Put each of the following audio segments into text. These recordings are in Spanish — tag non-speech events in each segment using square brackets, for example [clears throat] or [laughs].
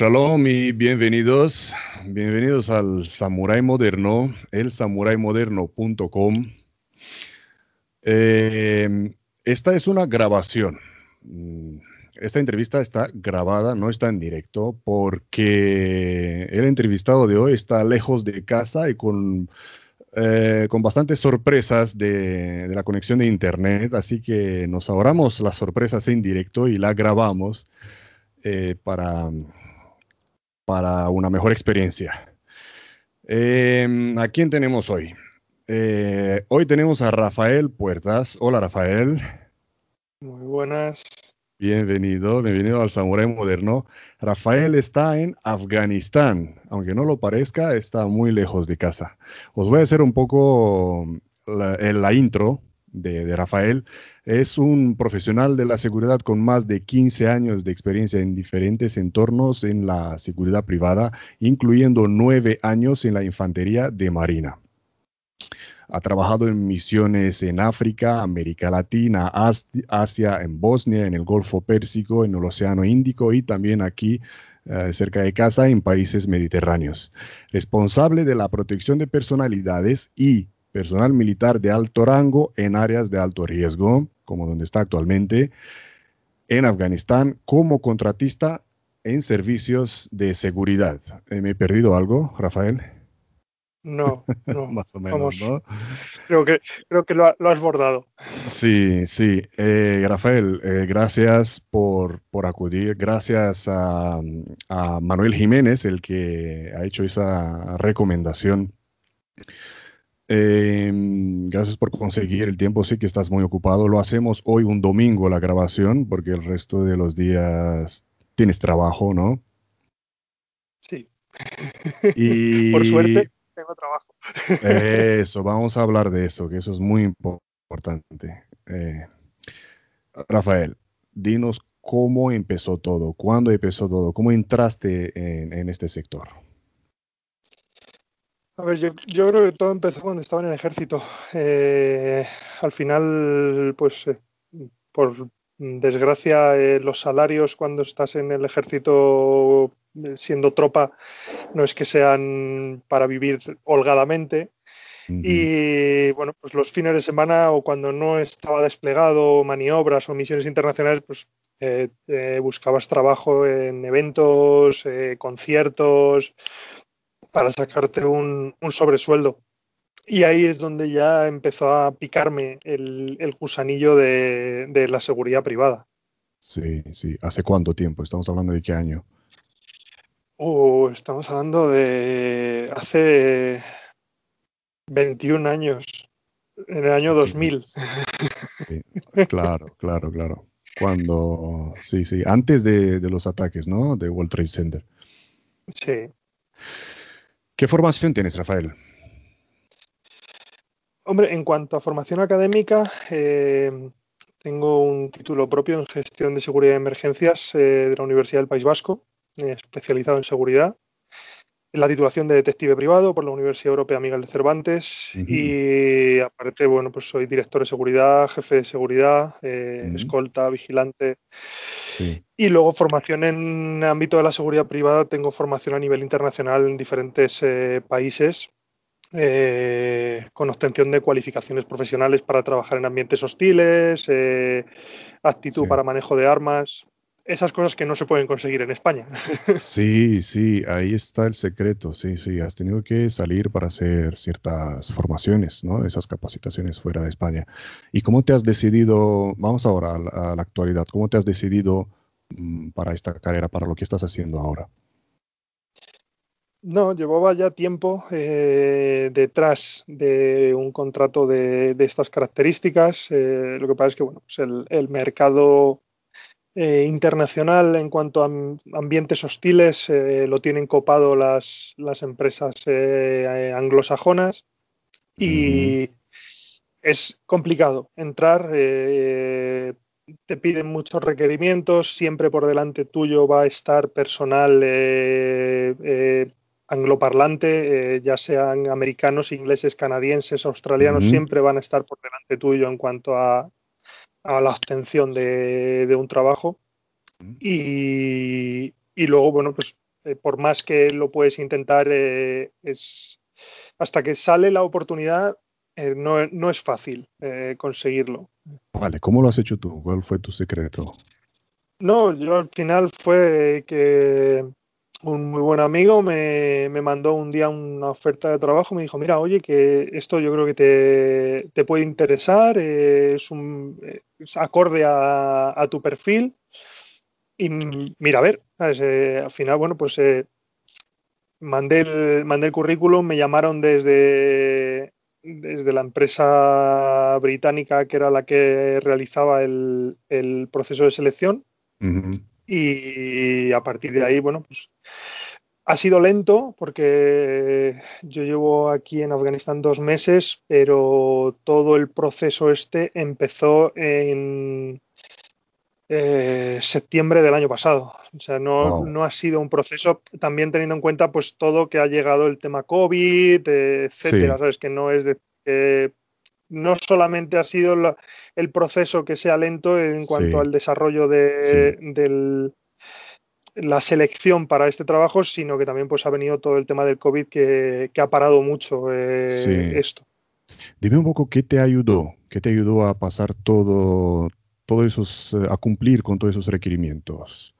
Shalom y bienvenidos, bienvenidos al Samurai Moderno, el samuraimoderno.com. Eh, esta es una grabación. Mm, esta entrevista está grabada, no está en directo, porque el entrevistado de hoy está lejos de casa y con, eh, con bastantes sorpresas de, de la conexión de internet, así que nos ahorramos las sorpresas en directo y la grabamos eh, para para una mejor experiencia. Em, ¿A quién tenemos hoy? Eh, hoy tenemos a Rafael Puertas. Hola Rafael. Muy buenas. Bienvenido, bienvenido al Samurai Moderno. Rafael está en Afganistán, aunque no lo parezca, está muy lejos de casa. Os voy a hacer un poco la, la intro de, Rafael. Es un profesional de la seguridad con más de 15 años de experiencia en diferentes entornos en la seguridad privada, incluyendo nueve años en la infantería de Marina. Ha trabajado en misiones en África, América Latina, Asia, en Bosnia, en el Golfo Pérsico, en el Océano Índico y también aquí eh, cerca de casa en países mediterráneos. Responsable de la protección de personalidades y personal militar de alto rango en áreas de alto riesgo, como donde está actualmente, en Afganistán como contratista en servicios de seguridad. Eh, ¿Me he perdido algo, Rafael? No, [laughs] no. Más o menos, ¿no? Creo que, creo que lo, has bordado. Sí, sí. Eh, Rafael, eh, gracias por, por, acudir. Gracias a, a Manuel Jiménez, el que ha hecho esa recomendación. Em, gracias por conseguir el tiempo. Sí que estás muy ocupado. Lo hacemos hoy un domingo la grabación porque el resto de los días tienes trabajo, ¿no? Sí. Y... [laughs] por suerte tengo trabajo. [laughs] eso, vamos a hablar de eso, que eso es muy importante. Eh, Rafael, dinos cómo empezó todo, cuándo empezó todo, cómo entraste en este sector. A ver, yo, creo que todo empezó cuando estaba en el ejército. Eh, al final, pues, eh, por desgracia, eh, los salarios cuando estás en el ejército siendo tropa no es que sean para vivir holgadamente. Y bueno, pues los fines de semana o cuando no estaba desplegado maniobras o misiones internacionales, pues buscabas trabajo en eventos, conciertos, para sacarte un, sobresueldo. Y ahí es donde ya empezó a picarme el, gusanillo de, la seguridad privada. Sí, sí. ¿Hace cuánto tiempo? ¿Estamos hablando de qué año? Uh, estamos hablando de hace 21 años, en el año 2000. claro, claro, claro. Cuando, sí, sí, antes de, de los ataques, ¿no? De World Trade Center. Sí. ¿Qué formación tienes, Rafael? Hombre, en cuanto a formación académica, eh, tengo un título propio en gestión de seguridad y emergencias eh, de la Universidad del País Vasco, eh, especializado en seguridad. La titulación de detective privado por la Universidad Europea Miguel de Cervantes y aparte, bueno, pues soy director de seguridad, jefe de seguridad, escolta, vigilante. Y luego formación en ámbito de la seguridad privada, tengo formación a nivel internacional en diferentes eh, países. Eh, con obtención de cualificaciones profesionales para trabajar en ambientes hostiles, eh, actitud para manejo de armas, esas cosas que no se pueden conseguir en España. [laughs] Sí, sí, ahí está el secreto, sí, sí, has tenido que salir para hacer ciertas formaciones, ¿no? Esas capacitaciones fuera de España. ¿Y cómo te has decidido, vamos ahora a la, actualidad, cómo te has decidido mm, para esta carrera, para lo que estás haciendo ahora? No, llevaba ya tiempo eh, detrás de un contrato de, estas características. Eh, lo que pasa es que bueno, pues el mercado eh, internacional en cuanto a ambientes hostiles eh, lo tienen copado las, las empresas eh, anglosajonas y es complicado entrar. te piden muchos requerimientos, siempre por delante tuyo va a estar personal angloparlante, ya sean americanos, ingleses, canadienses, australianos, siempre van a estar por delante tuyo en cuanto a, a la obtención de, un trabajo. Y, luego, bueno, pues eh, por más que lo puedes intentar, eh, es hasta que sale la oportunidad, eh, no, no, es fácil conseguirlo. Vale, ¿cómo lo has hecho tú? ¿Cuál fue tu secreto? No, yo al final fue que un muy buen amigo me, mandó un día una oferta de trabajo, me dijo, mira, oye, que esto yo creo que te, puede interesar, es, un, acorde a, tu perfil. Y mira, a ver, eh, al final, bueno, pues eh, mandé, el, mandé el currículum, me llamaron desde, desde la empresa británica que era la que realizaba el, proceso de selección. Y a partir de ahí, bueno, pues ha sido lento porque yo llevo aquí en Afganistán dos meses, pero todo el proceso este empezó en eh, septiembre del año pasado. O sea, no, no, ha sido un proceso, también teniendo en cuenta pues todo que ha llegado el tema COVID, etcétera, ¿sabes? Que no es de... no solamente ha sido el proceso que sea lento en cuanto al desarrollo de, del, la selección para este trabajo, sino que también pues ha venido todo el tema del COVID que, ha parado mucho eh, esto. Dime un poco qué te ayudó, qué te ayudó a pasar todo, todo esos, eh, a cumplir con todos esos requerimientos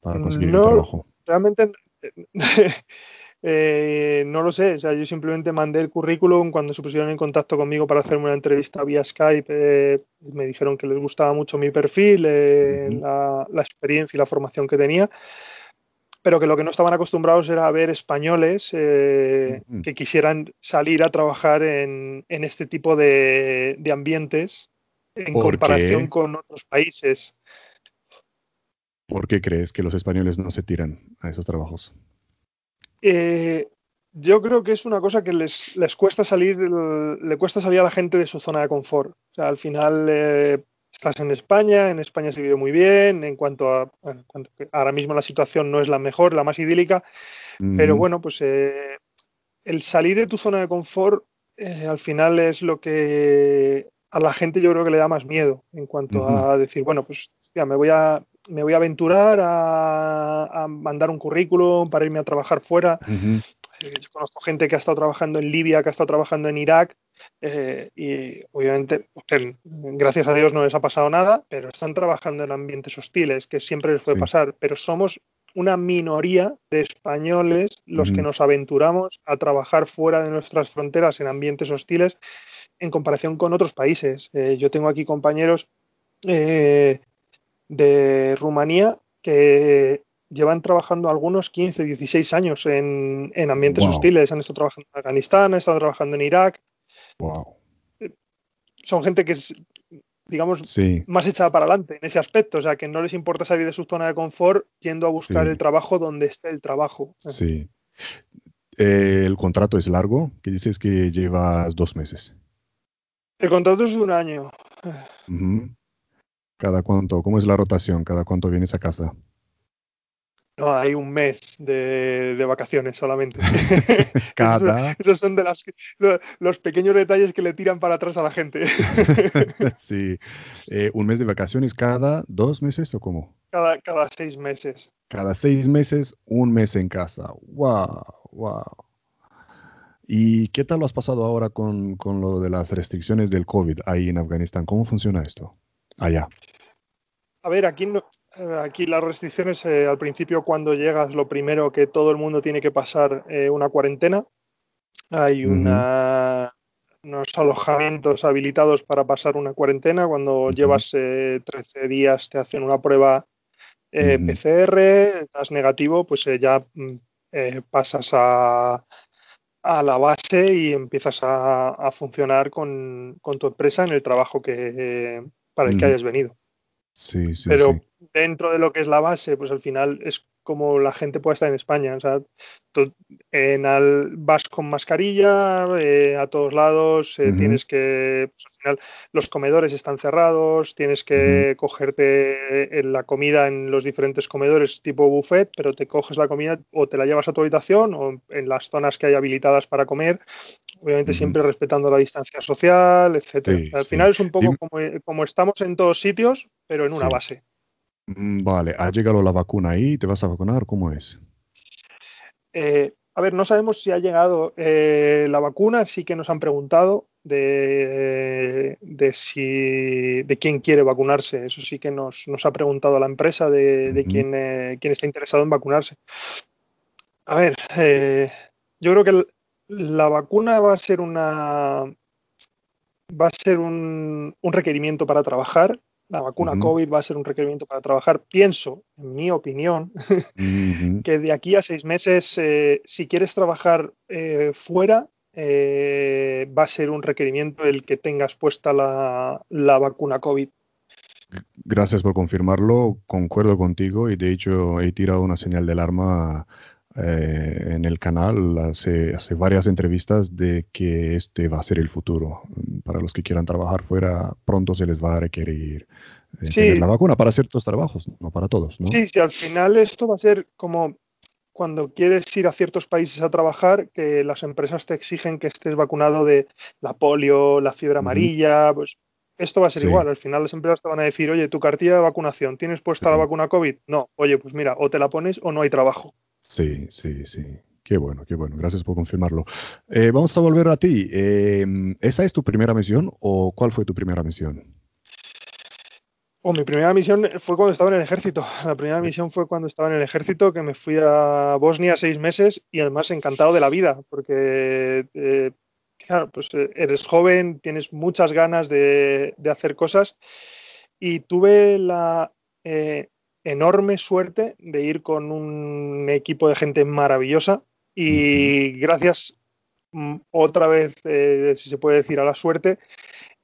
para conseguir el trabajo. Realmente [laughs] Eh, no lo sé, o sea, yo simplemente mandé el currículum cuando se pusieron en contacto conmigo para hacerme una entrevista vía Skype. Eh, me dijeron que les gustaba mucho mi perfil, eh, la, experiencia y la formación que tenía, pero que lo que no estaban acostumbrados era a ver españoles que quisieran salir a trabajar en, este tipo de, ambientes en comparación con otros países. ¿Por qué crees que los españoles no se tiran a esos trabajos? Eh, yo creo que es una cosa que les, cuesta salir, le cuesta salir a la gente de su zona de confort. O sea, al final eh, estás en España, en España se vive muy bien, en cuanto a, ahora mismo la situación no es la mejor, la más idílica, pero bueno, pues eh, el salir de tu zona de confort al final es lo que a la gente yo creo que le da más miedo en cuanto a decir, bueno, pues ya me voy a me voy a aventurar a, mandar un currículum para irme a trabajar fuera. Eh, yo conozco gente que ha estado trabajando en Libia, que ha estado trabajando en Irak, eh, y obviamente, gracias a Dios no les ha pasado nada, pero están trabajando en ambientes hostiles, que siempre les puede pasar, pero somos una minoría de españoles los que nos aventuramos a trabajar fuera de nuestras fronteras en ambientes hostiles en comparación con otros países. Eh, yo tengo aquí compañeros de Rumanía que llevan trabajando algunos 15, 16 años en, ambientes hostiles. Han estado trabajando en Afganistán, han estado trabajando en Irak. Son gente que es, digamos, más echada para adelante en ese aspecto. O sea, que no les importa salir de su zona de confort yendo a buscar el trabajo donde esté el trabajo. Sí. Eh, ¿El contrato es largo? Que dices que llevas dos meses. El contrato es de un año. ¿Cada cuánto? ¿Cómo es la rotación? ¿Cada cuánto vienes a casa? No, hay un mes de, vacaciones solamente. [laughs] [laughs] Cada... Esos, son de los pequeños detalles que le tiran para atrás a la gente. [laughs] sí. Eh, ¿Un mes de vacaciones cada dos meses o cómo? Cada, cada seis meses. Cada seis meses, un mes en casa. ¡Wow! ¡Wow! ¿Y qué tal lo has pasado ahora con, con lo de las restricciones del COVID ahí en Afganistán? ¿Cómo funciona esto? Allá. A ver, aquí, eh, aquí las restricciones, eh, al principio cuando llegas, lo primero que todo el mundo tiene que pasar eh, una cuarentena. Hay unos alojamientos habilitados para pasar una cuarentena. Cuando llevas 13 días te hacen una prueba PCR, estás negativo, pues ya mm, pasas a, a la base y empiezas a, funcionar con, con, tu empresa en el trabajo que, para el que hayas venido. Sí, sí. Pero dentro de lo que es la base, pues al final es como la gente puede estar en España. O sea, en al, vas con mascarilla eh, a todos lados, eh, tienes que, pues al final los comedores están cerrados, tienes que cogerte eh, la comida en los diferentes comedores tipo buffet, pero te coges la comida o te la llevas a tu habitación o en las zonas que hay habilitadas para comer, obviamente siempre respetando la distancia social, etcétera. al final es un poco como, como, estamos en todos sitios, pero en una base. Mm, vale, ¿ha llegado la vacuna ahí? ¿Te vas a vacunar? ¿Cómo es? Eh, a ver, no sabemos si ha llegado eh, la vacuna, sí que nos han preguntado de, de, si, de quién quiere vacunarse. Eso sí que nos, nos ha preguntado la empresa de, de quién, eh, quién, está interesado en vacunarse. A ver, eh, yo creo que la vacuna va a ser una va a ser un, un requerimiento para trabajar la vacuna uh -huh. COVID va a ser un requerimiento para trabajar. Pienso, en mi opinión, uh -huh. que de aquí a seis meses, eh, si quieres trabajar eh, fuera, eh, va a ser un requerimiento el que tengas puesta la, la, vacuna COVID. Gracias por confirmarlo, concuerdo contigo y de hecho he tirado una señal de alarma eh, en el canal hace, hace, varias entrevistas de que este va a ser el futuro. Para los que quieran trabajar fuera, pronto se les va a requerir eh, sí. tener la vacuna para ciertos trabajos, no para todos. ¿no? Sí, sí, al final esto va a ser como cuando quieres ir a ciertos países a trabajar, que las empresas te exigen que estés vacunado de la polio, la fiebre amarilla, uh -huh. pues esto va a ser sí. igual. Al final las empresas te van a decir, oye, tu cartilla de vacunación, ¿tienes puesta sí. la vacuna COVID? No. Oye, pues mira, o te la pones o no hay trabajo. Sí, sí, sí. Qué bueno, qué bueno. Gracias por confirmarlo. Eh, vamos a volver a ti. Eh, ¿Esa es tu primera misión o cuál fue tu primera misión? Oh, mi primera misión fue cuando estaba en el ejército. La primera misión fue cuando estaba en el ejército, que me fui a Bosnia seis meses y además encantado de la vida, porque, eh, claro, pues eh, eres joven, tienes muchas ganas de, de hacer cosas y tuve la eh, enorme suerte de ir con un equipo de gente maravillosa y gracias mm, otra vez, eh, si se puede decir, a la suerte,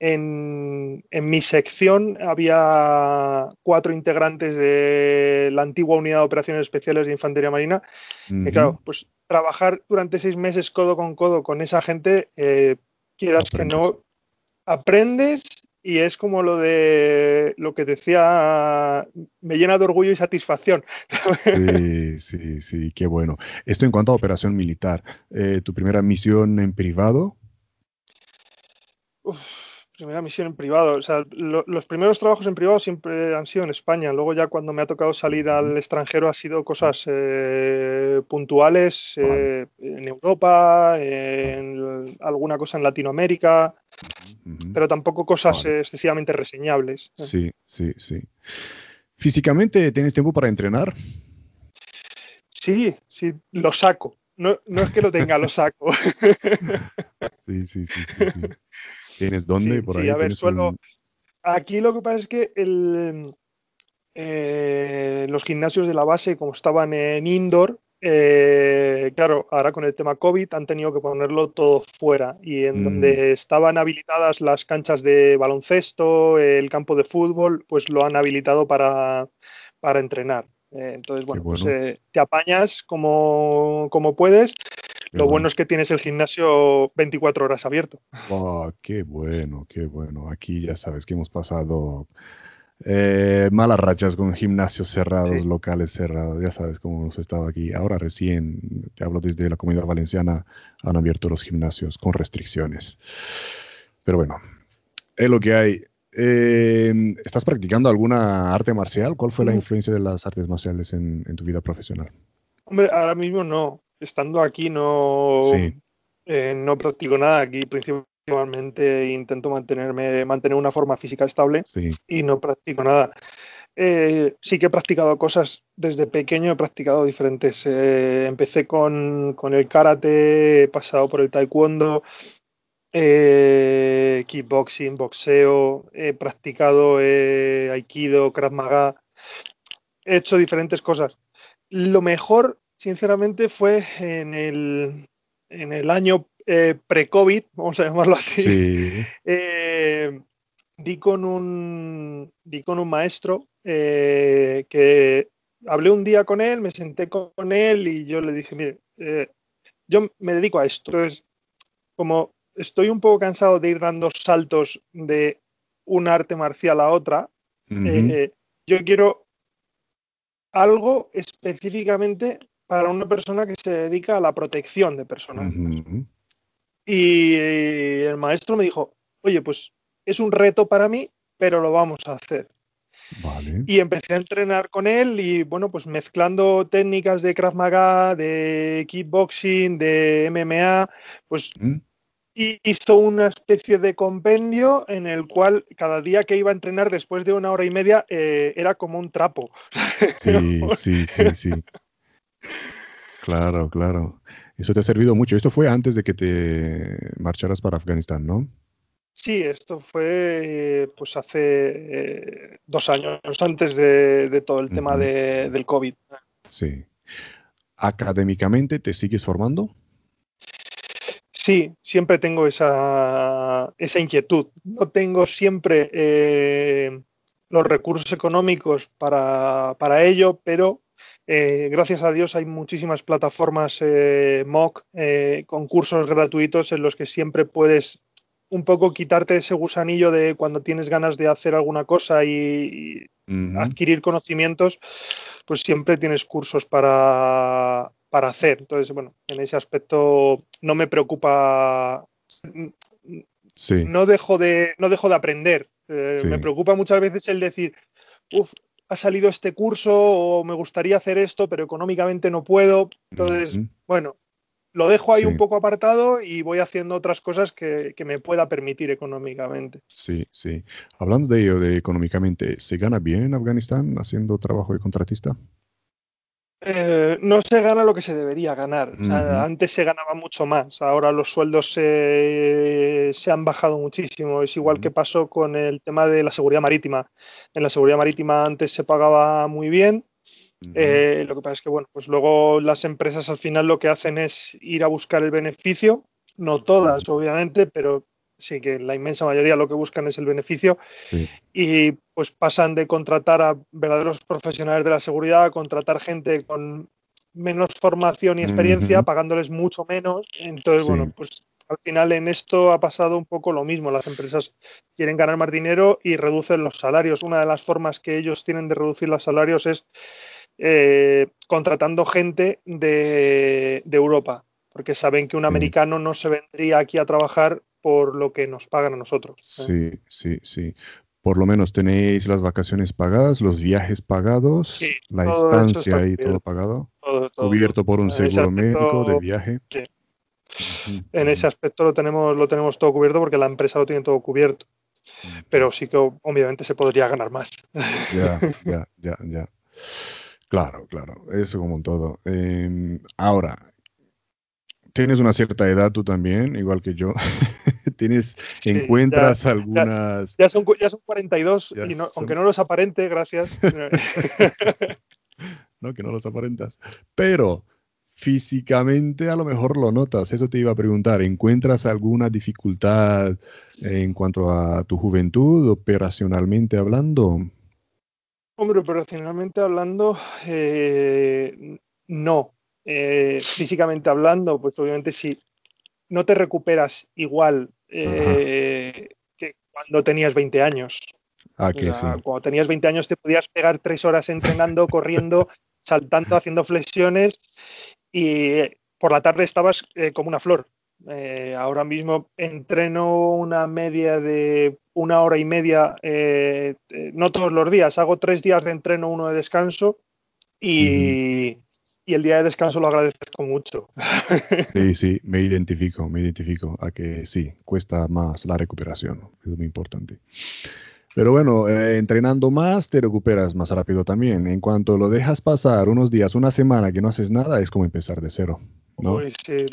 en, en, mi sección había cuatro integrantes de la antigua Unidad de Operaciones Especiales de Infantería Marina. Uh -huh. Y claro, pues trabajar durante seis meses codo con codo con esa gente, eh, quieras Aprendes. que no, aprendes y es como lo de lo que decía, me llena de orgullo y satisfacción. Sí, sí, sí, qué bueno. Esto en cuanto a operación militar, eh, ¿tu primera misión en privado? Uf, primera misión en privado. O sea, lo, los primeros trabajos en privado siempre han sido en España. Luego ya cuando me ha tocado salir al extranjero ha sido cosas eh, puntuales eh, en Europa, en alguna cosa en Latinoamérica pero tampoco cosas vale. excesivamente reseñables. Sí, sí, sí. ¿Físicamente tienes tiempo para entrenar? Sí, sí, lo saco. No, no es que lo tenga, lo saco. [laughs] sí, sí, sí, sí, sí, [laughs] ¿Tienes dónde? Sí, por ahí sí a ver, suelo... Un... Aquí lo que pasa es que el, eh, los gimnasios de la base, como estaban en indoor, eh, claro, ahora con el tema COVID han tenido que ponerlo todo fuera y en mm. donde estaban habilitadas las canchas de baloncesto, el campo de fútbol, pues lo han habilitado para, para entrenar. Eh, entonces, bueno, bueno. Pues, eh, te apañas como, como puedes. Lo bueno. bueno. es que tienes el gimnasio 24 horas abierto. Oh, qué bueno, qué bueno. Aquí ya sabes que hemos pasado eh, malas rachas con gimnasios cerrados, sí. locales cerrados, ya sabes cómo hemos estado aquí. Ahora recién, te hablo desde la comunidad valenciana, han abierto los gimnasios con restricciones. Pero bueno, es lo que hay. Eh, ¿Estás practicando alguna arte marcial? ¿Cuál fue la influencia de las artes marciales en, en tu vida profesional? Hombre, ahora mismo no. Estando aquí no, sí. eh, no practico nada. Aquí principalmente intento mantenerme, mantener una forma física estable sí. y no practico nada. Eh, sí que he practicado cosas desde pequeño, he practicado diferentes. Eh, empecé con, con, el karate, he pasado por el taekwondo, eh, kickboxing, boxeo, he practicado aikido, krav maga, he hecho diferentes cosas. Lo mejor, sinceramente, fue en el, en el año eh, pre-COVID, vamos a llamarlo así, sí. [laughs] eh, di, con un, di con un maestro eh, que hablé un día con él, me senté con él y yo le dije, mire, yo me dedico a esto. Entonces, como estoy un poco cansado de ir dando saltos de un arte marcial a otra, uh -huh. yo quiero algo específicamente para una persona que se dedica a la protección de personas. Uh -huh. Y el maestro me dijo, oye, pues es un reto para mí, pero lo vamos a hacer. Y empecé a entrenar con él y bueno, pues mezclando técnicas de Krav Maga, de kickboxing, de MMA, pues mm. hizo una especie de compendio en el cual cada día que iba a entrenar después de una hora y media eh, era como un trapo. [laughs] Sí, sí, sí, sí. [laughs] Claro, claro. Eso te ha servido mucho. Esto fue antes de que te marcharas para Afganistán, ¿no? Sí, esto fue pues hace eh, dos años antes de, todo el tema del COVID. Sí. ¿Académicamente te sigues formando? Sí, siempre tengo esa, esa inquietud. No tengo siempre eh, los recursos económicos para, para ello, pero eh, gracias a Dios hay muchísimas plataformas MOOC con cursos gratuitos en los que siempre puedes un poco quitarte ese gusanillo de cuando tienes ganas de hacer alguna cosa y, adquirir conocimientos, pues siempre tienes cursos para, hacer. Entonces, bueno, en ese aspecto no me preocupa. Sí. No, dejo de, no dejo de aprender. Eh, me preocupa muchas veces el decir, uff, ha salido este curso o me gustaría hacer esto, pero económicamente no puedo. Entonces, bueno, lo dejo ahí un poco apartado y voy haciendo otras cosas que, me pueda permitir económicamente. Sí, sí. Hablando de ello, de económicamente, ¿se gana bien en Afganistán haciendo trabajo de contratista? Eh, no se gana lo que se debería ganar. antes se ganaba mucho más. Ahora los sueldos se, han bajado muchísimo. Es igual que pasó con el tema de la seguridad marítima. En la seguridad marítima antes se pagaba muy bien eh, lo que pasa es que, bueno, pues luego las empresas al final lo que hacen es ir a buscar el beneficio, no todas, obviamente, pero sí que la inmensa mayoría lo que buscan es el beneficio y pues pasan de contratar a verdaderos profesionales de la seguridad a contratar gente con menos formación y experiencia, pagándoles mucho menos. Entonces, bueno, pues al final en esto ha pasado un poco lo mismo. Las empresas quieren ganar más dinero y reducen los salarios. Una de las formas que ellos tienen de reducir los salarios es eh, contratando gente de, Europa, porque saben que un americano no se vendría aquí a trabajar por lo que nos pagan a nosotros. ¿eh? Sí, sí, sí. Por lo menos tenéis las vacaciones pagadas, los viajes pagados, la estancia y todo pagado, cubierto por un seguro médico de viaje. En ese aspecto lo tenemos, lo tenemos todo cubierto porque la empresa lo tiene todo cubierto. Pero sí que obviamente se podría ganar más. Ya, [laughs] ya, ya, ya. Claro, claro, eso como todo. Em, ahora, tienes una cierta edad tú también, igual que yo. [laughs] tienes, encuentras algunas... Ya, son, ya son 42, y aunque no los aparente, gracias. [laughs] [laughs] no, que no los aparentas. Pero físicamente a lo mejor lo notas. Eso te iba a preguntar. ¿Encuentras alguna dificultad en cuanto a tu juventud, operacionalmente hablando? Hombre, operacionalmente hablando, eh, no. Eh, físicamente hablando, pues obviamente si no te recuperas igual eh, que cuando tenías 20 años. Ah, que sí. Cuando tenías 20 años te podías pegar tres horas entrenando, [laughs] corriendo, saltando, haciendo flexiones y por la tarde estabas como una flor. Eh, ahora mismo entreno una media de una hora y media, eh, eh, no todos los días, hago tres días de entreno, uno de descanso y, el día de descanso lo agradezco mucho. [laughs] Sí, sí, me identifico, me identifico a que sí, cuesta más la recuperación, es muy importante. Pero bueno, entrenando más te recuperas más rápido también. En cuanto lo dejas pasar unos días, una semana que no haces nada, es como empezar de cero. ¿no? sí,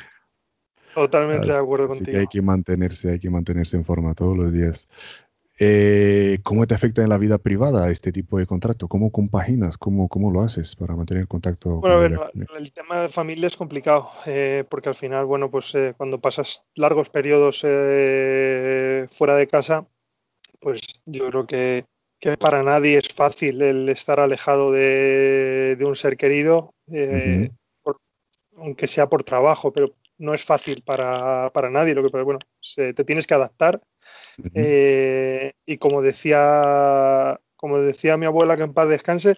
Totalmente de acuerdo contigo. hay que mantenerse, hay que mantenerse en forma todos los días. Eh, ¿Cómo te afecta en la vida privada este tipo de contrato? ¿Cómo compaginas? ¿Cómo, cómo lo haces para mantener contacto? Bueno, a ver, el tema de familia es complicado, eh, porque al final, bueno, pues eh, cuando pasas largos periodos fuera de casa, pues yo creo que, para nadie es fácil el estar alejado de, un ser querido, aunque sea por trabajo, pero no es fácil para, nadie, lo que bueno, te tienes que adaptar. Eh, y como decía, como decía mi abuela que en paz descanse,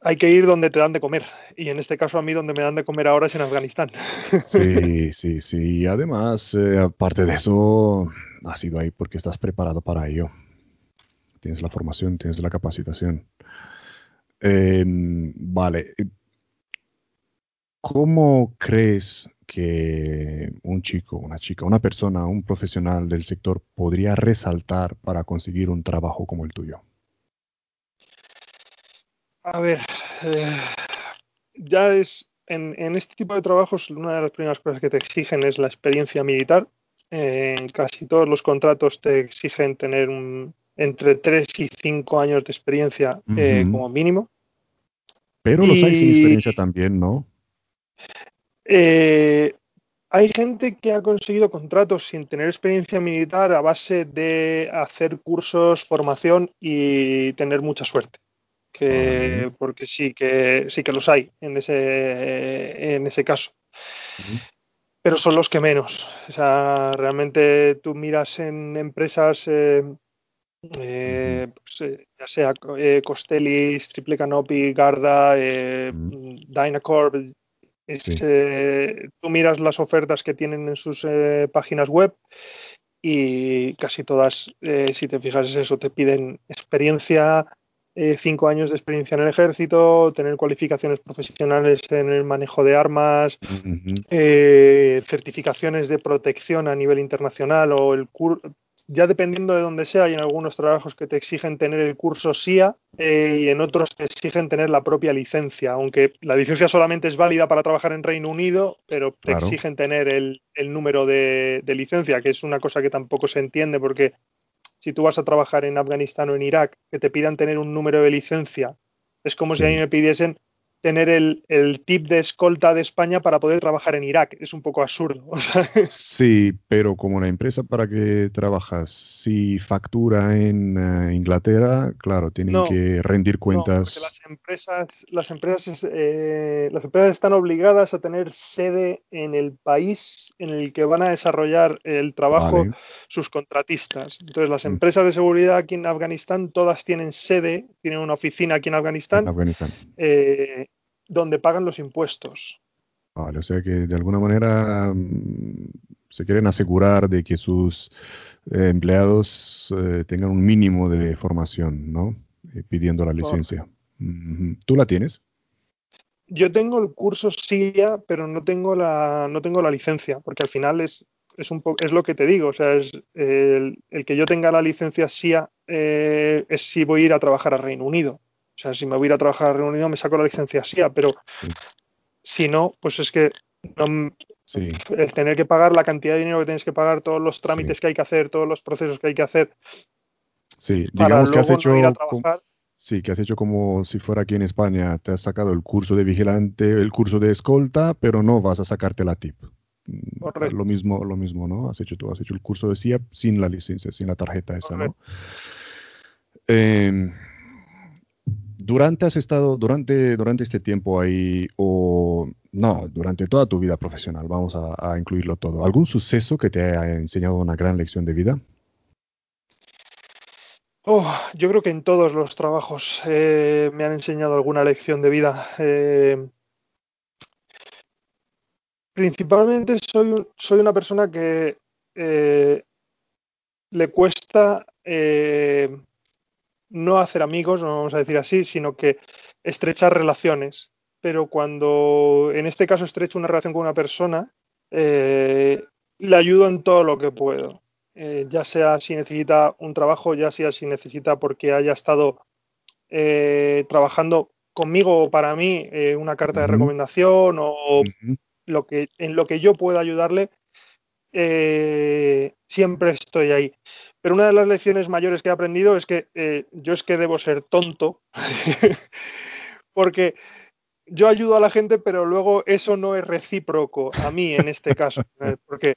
hay que ir donde te dan de comer. Y en este caso a mí donde me dan de comer ahora es en Afganistán. [laughs] Sí, sí, sí. Y además, eh, aparte de eso, has ido ahí porque estás preparado para ello. tienes la formación, tienes la capacitación. Em, vale. ¿Cómo crees que un chico, una chica, una persona, un profesional del sector podría resaltar para conseguir un trabajo como el tuyo? A ver, eh, ya es en, este tipo de trabajos una de las primeras cosas que te exigen es la experiencia militar. en casi todos los contratos te exigen tener entre 3 y 5 años de experiencia eh, como mínimo. Pero los hay sin experiencia también, ¿no? Eh, hay gente que ha conseguido contratos sin tener experiencia militar a base de hacer cursos, formación y tener mucha suerte. Que porque sí que sí que los hay en ese en ese caso. Pero son los que menos. O sea realmente tú miras en empresas eh, eh, pues, eh, ya sea Costellis, Triple Canopy, Garda, Dynacorp tú miras las ofertas que tienen en sus páginas web y casi todas, si te fijas, es eso, te piden experiencia, eh, cinco años de experiencia en el ejército, tener cualificaciones profesionales en el manejo de armas, eh, certificaciones de protección a nivel internacional o el ya dependiendo de dónde sea, hay en algunos trabajos que te exigen tener el curso SIA eh, y en otros te exigen tener la propia licencia, aunque la licencia solamente es válida para trabajar en Reino Unido, pero te exigen tener el, número de, licencia, que es una cosa que tampoco se entiende porque si tú vas a trabajar en Afganistán o en Irak, que te pidan tener un número de licencia, es como si a mí me pidiesen tener el, tip de escolta de España para poder trabajar en Irak. Es un poco absurdo. [laughs] Sí, pero como la empresa para que trabajas, si factura en eh, Inglaterra, claro, tienen que rendir cuentas. las empresas, las empresas, eh, las empresas están obligadas a tener sede en el país en el que van a desarrollar el trabajo sus contratistas. Entonces, las mm. empresas de seguridad aquí en Afganistán todas tienen sede, tienen una oficina aquí en Afganistán. Afganistán. Eh, donde pagan los impuestos. Vale, o sea que de alguna manera mm, se quieren asegurar de que sus eh, empleados eh, tengan un mínimo de formación, ¿no? Eh, pidiendo la licencia. ¿Tú la tienes? Yo tengo el curso SIA, pero no tengo la, no tengo la licencia, porque al final es, es, un es lo que te digo, o sea, es el, que yo tenga la licencia SIA es si voy a ir a trabajar a Reino Unido. O sea, si me voy a ir a trabajar a Reino Unido me saco la licencia SIA, pero si no, pues es que el tener que pagar la cantidad de dinero que tienes que pagar, todos los trámites que hay que hacer, todos los procesos que hay que hacer. Sí, digamos que has hecho. sí, que has hecho como si fuera aquí en España, te has sacado el curso de vigilante, el curso de escolta, pero no vas a sacarte la TIP. Correcto. Lo mismo, lo mismo, ¿no? Has hecho tú, has hecho el curso de SIA sin la licencia, sin la tarjeta esa, ¿no? Eh, durante has estado, durante, durante este tiempo ahí, o no, durante toda tu vida profesional, vamos a, incluirlo todo, ¿algún suceso que te haya enseñado una gran lección de vida? Oh, yo creo que en todos los trabajos eh, me han enseñado alguna lección de vida. Eh, principalmente soy, soy una persona que eh, le cuesta no hacer amigos, no vamos a decir así, sino que estrechar relaciones. Pero cuando en este caso estrecho una relación con una persona, eh, le ayudo en todo lo que puedo. Eh, ya sea si necesita un trabajo, ya sea si necesita porque haya estado eh, trabajando conmigo o para mí una carta de recomendación o lo que, en lo que yo pueda ayudarle, siempre estoy ahí. Pero una de las lecciones mayores que he aprendido es que eh, yo es que debo ser tonto, [laughs] porque yo ayudo a la gente, pero luego eso no es recíproco a mí en este caso, [laughs] porque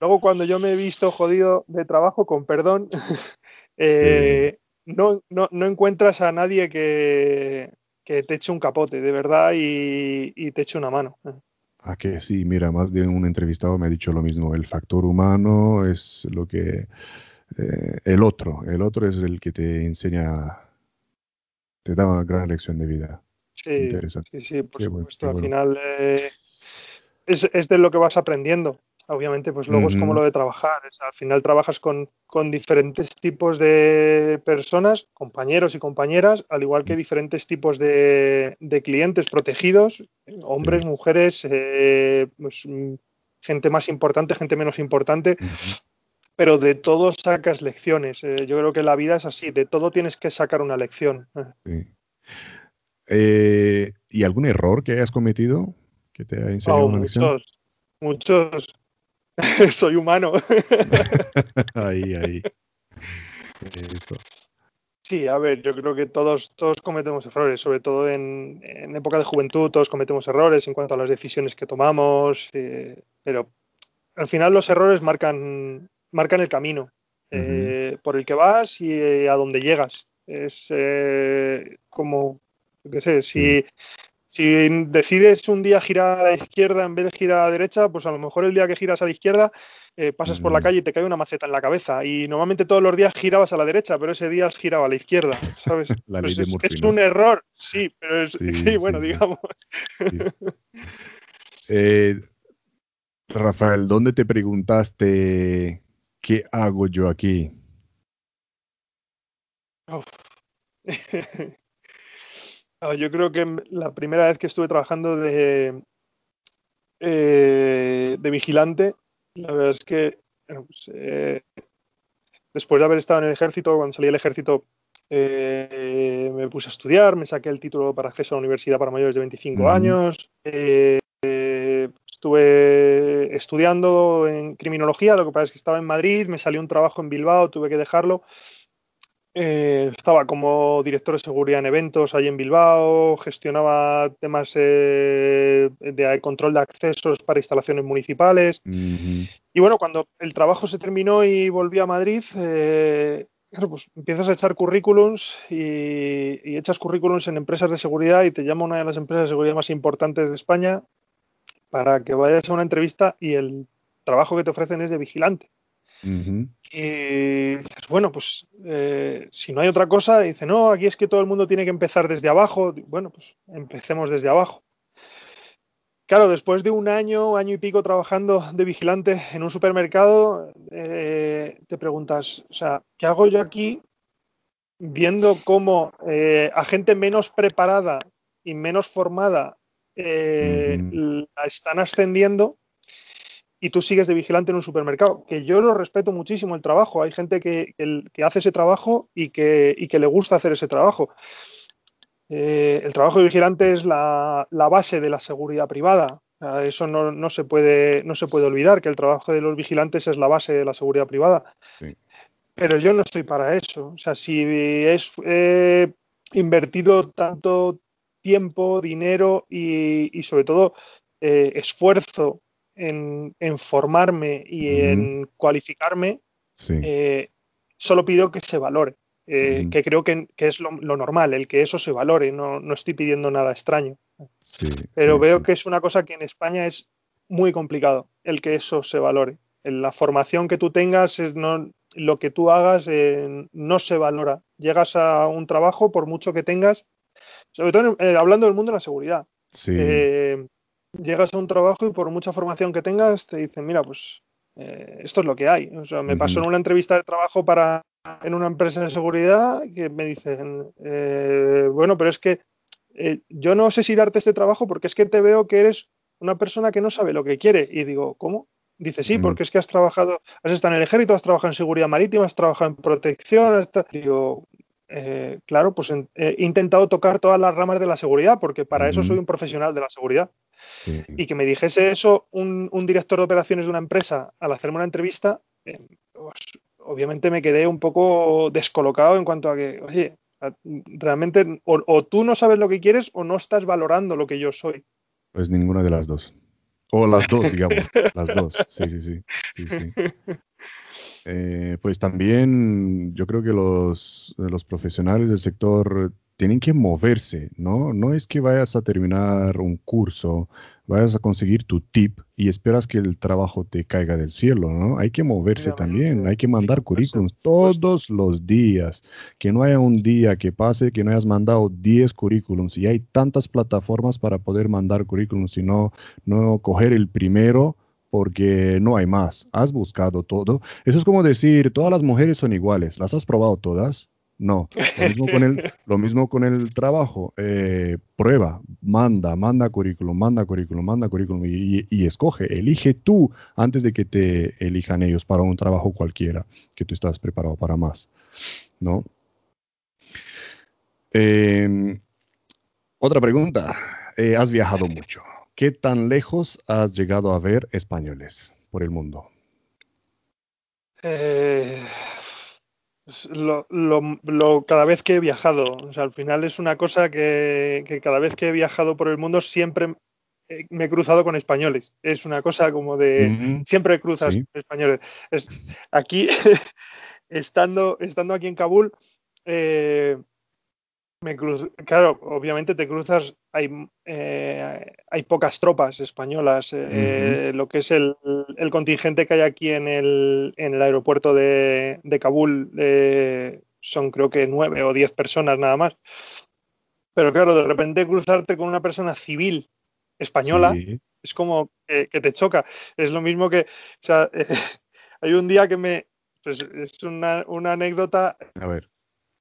luego cuando yo me he visto jodido de trabajo, con perdón, [laughs] eh, no, no, encuentras a nadie que, te eche un capote, de verdad, y, y te eche una mano. A que sí, mira, más de un entrevistado me ha dicho lo mismo. El factor humano es lo que eh, el otro, el otro es el que te enseña, te da una gran lección de vida. Sí, sí, sí, por supuesto. Al final eh, es, de lo que vas aprendiendo. obviamente, pues luego es como lo de trabajar. al final trabajas con, diferentes tipos de personas, compañeros y compañeras, al igual que diferentes tipos de, clientes protegidos, hombres, mujeres, eh, pues, gente más importante, gente menos importante. Pero de todo sacas lecciones. Eh, yo creo que la vida es así, de todo tienes que sacar una lección. Eh, ¿Y algún error que hayas cometido que te haya enseñado una muchos, Muchos. [laughs] Soy humano. [laughs] ahí, ahí. Sí, a ver, yo creo que todos, todos cometemos errores, sobre todo en, época de juventud, todos cometemos errores en cuanto a las decisiones que tomamos, eh, pero al final los errores marcan, marcan el camino eh, por el que vas y a dónde llegas. Es como qué sé, si, si decides un día girar a la izquierda en vez de girar a la derecha, pues a lo mejor el día que giras a la izquierda eh, pasas por la calle y te cae una maceta en la cabeza. Y normalmente todos los días girabas a la derecha, pero ese día has girado a la izquierda, ¿sabes? [laughs] Pues es, un error, sí, pero es, sí, [laughs] bueno, digamos. Eh, Rafael, ¿dónde te preguntaste qué hago yo aquí? [laughs] Yo creo que la primera vez que estuve trabajando de, eh, de vigilante, la verdad es que pues, eh, después de haber estado en el ejército, cuando salí del ejército, eh, me puse a estudiar, me saqué el título para acceso a la universidad para mayores de 25 años. Estuve estudiando en criminología, lo que pasa es que estaba en Madrid, me salió un trabajo en Bilbao, tuve que dejarlo. Eh, estaba como director de seguridad en eventos ahí en Bilbao, gestionaba temas eh, de control de accesos para instalaciones municipales. Y bueno, cuando el trabajo se terminó y volví a Madrid, eh, pues empiezas a echar currículums y, echas currículums en empresas de seguridad y te llama una de las empresas de seguridad más importantes de España para que vayas a una entrevista y el trabajo que te ofrecen es de vigilante. Y dices, bueno, pues eh, si no hay otra cosa, dice, no, aquí es que todo el mundo tiene que empezar desde abajo. Bueno, pues empecemos desde abajo. Claro, después de un año, año y pico trabajando de vigilante en un supermercado, eh, te preguntas, o sea, ¿qué hago yo aquí viendo cómo eh, a gente menos preparada y menos formada la están ascendiendo y tú sigues de vigilante en un supermercado, que yo lo respeto muchísimo el trabajo. Hay gente que, hace ese trabajo y que, que, le gusta hacer ese trabajo. Eh, el trabajo de vigilante es la, base de la seguridad privada. eso no, se puede, no se puede olvidar, que el trabajo de los vigilantes es la base de la seguridad privada. Pero yo no estoy para eso. O sea, si es invertido tanto tiempo, dinero y, sobre todo eh, esfuerzo en, formarme y en cualificarme, eh, solo pido que se valore. Eh, que creo que, es lo, normal, el que eso se valore, no, estoy pidiendo nada extraño. Pero veo que es una cosa que en España es muy complicado, el que eso se valore. la formación que tú tengas, no, lo que tú hagas no se valora. Llegas a un trabajo, por mucho que tengas, sobre todo hablando del mundo de la seguridad. Sí llegas a un trabajo y por mucha formación que tengas te dicen, mira, pues eh, esto es lo que hay. O sea, me pasó en una entrevista de trabajo para en una empresa de seguridad que me dicen, eh, bueno, pero es que eh, yo no sé si darte este trabajo porque es que te veo que eres una persona que no sabe lo que quiere. Y digo, ¿cómo? Dice, sí, porque es que has trabajado, has estado en el ejército, has trabajado en seguridad marítima, has trabajado en protección. Digo, claro, pues he intentado tocar todas las ramas de la seguridad porque para eso soy un profesional de la seguridad. Y que me dijese eso un, director de operaciones de una empresa al hacerme una entrevista, eh, pues, obviamente me quedé un poco descolocado en cuanto a que, oye, realmente o, tú no sabes lo que quieres o no estás valorando lo que yo soy. Pues ninguna de las dos. O las dos, digamos. [laughs] las dos. Sí, sí, sí. Eh, pues también yo creo que los, los profesionales del sector tienen que moverse, ¿no? No es que vayas a terminar un curso, vayas a conseguir tu tip y esperas que el trabajo te caiga del cielo, ¿no? Hay que moverse también, hay que mandar currículums todos los días, que no haya un día que pase que no hayas mandado 10 currículums y hay tantas plataformas para poder mandar currículums, sino no coger el primero porque no hay más. Has buscado todo. Eso es como decir, todas las mujeres son iguales. ¿Las has probado todas? No. Lo mismo con el, [laughs] lo mismo con el trabajo. Eh, prueba, manda, manda currículum, manda currículum, manda currículum y, y, escoge, elige tú antes de que te elijan ellos para un trabajo cualquiera, que tú estás preparado para más. ¿No? Eh, otra pregunta. Eh, has viajado mucho. ¿Qué tan lejos has llegado a ver españoles por el mundo? Eh, lo, lo, cada vez que he viajado, o sea, al final es una cosa que, que cada vez que he viajado por el mundo siempre me he cruzado con españoles. Es una cosa como de mm -hmm. siempre cruzas sí. con españoles. Es, aquí, [laughs] estando, estando aquí en Kabul, eh, me cruz, claro, obviamente te cruzas, hay, eh, hay pocas tropas españolas. Eh, uh -huh. Lo que es el, el, contingente que hay aquí en el, en el aeropuerto de, de Kabul eh, son creo que nueve o diez personas nada más. Pero claro, de repente cruzarte con una persona civil española sí. es como que, que, te choca. Es lo mismo que, o sea, [laughs] hay un día que me, pues es una, una anécdota. A ver.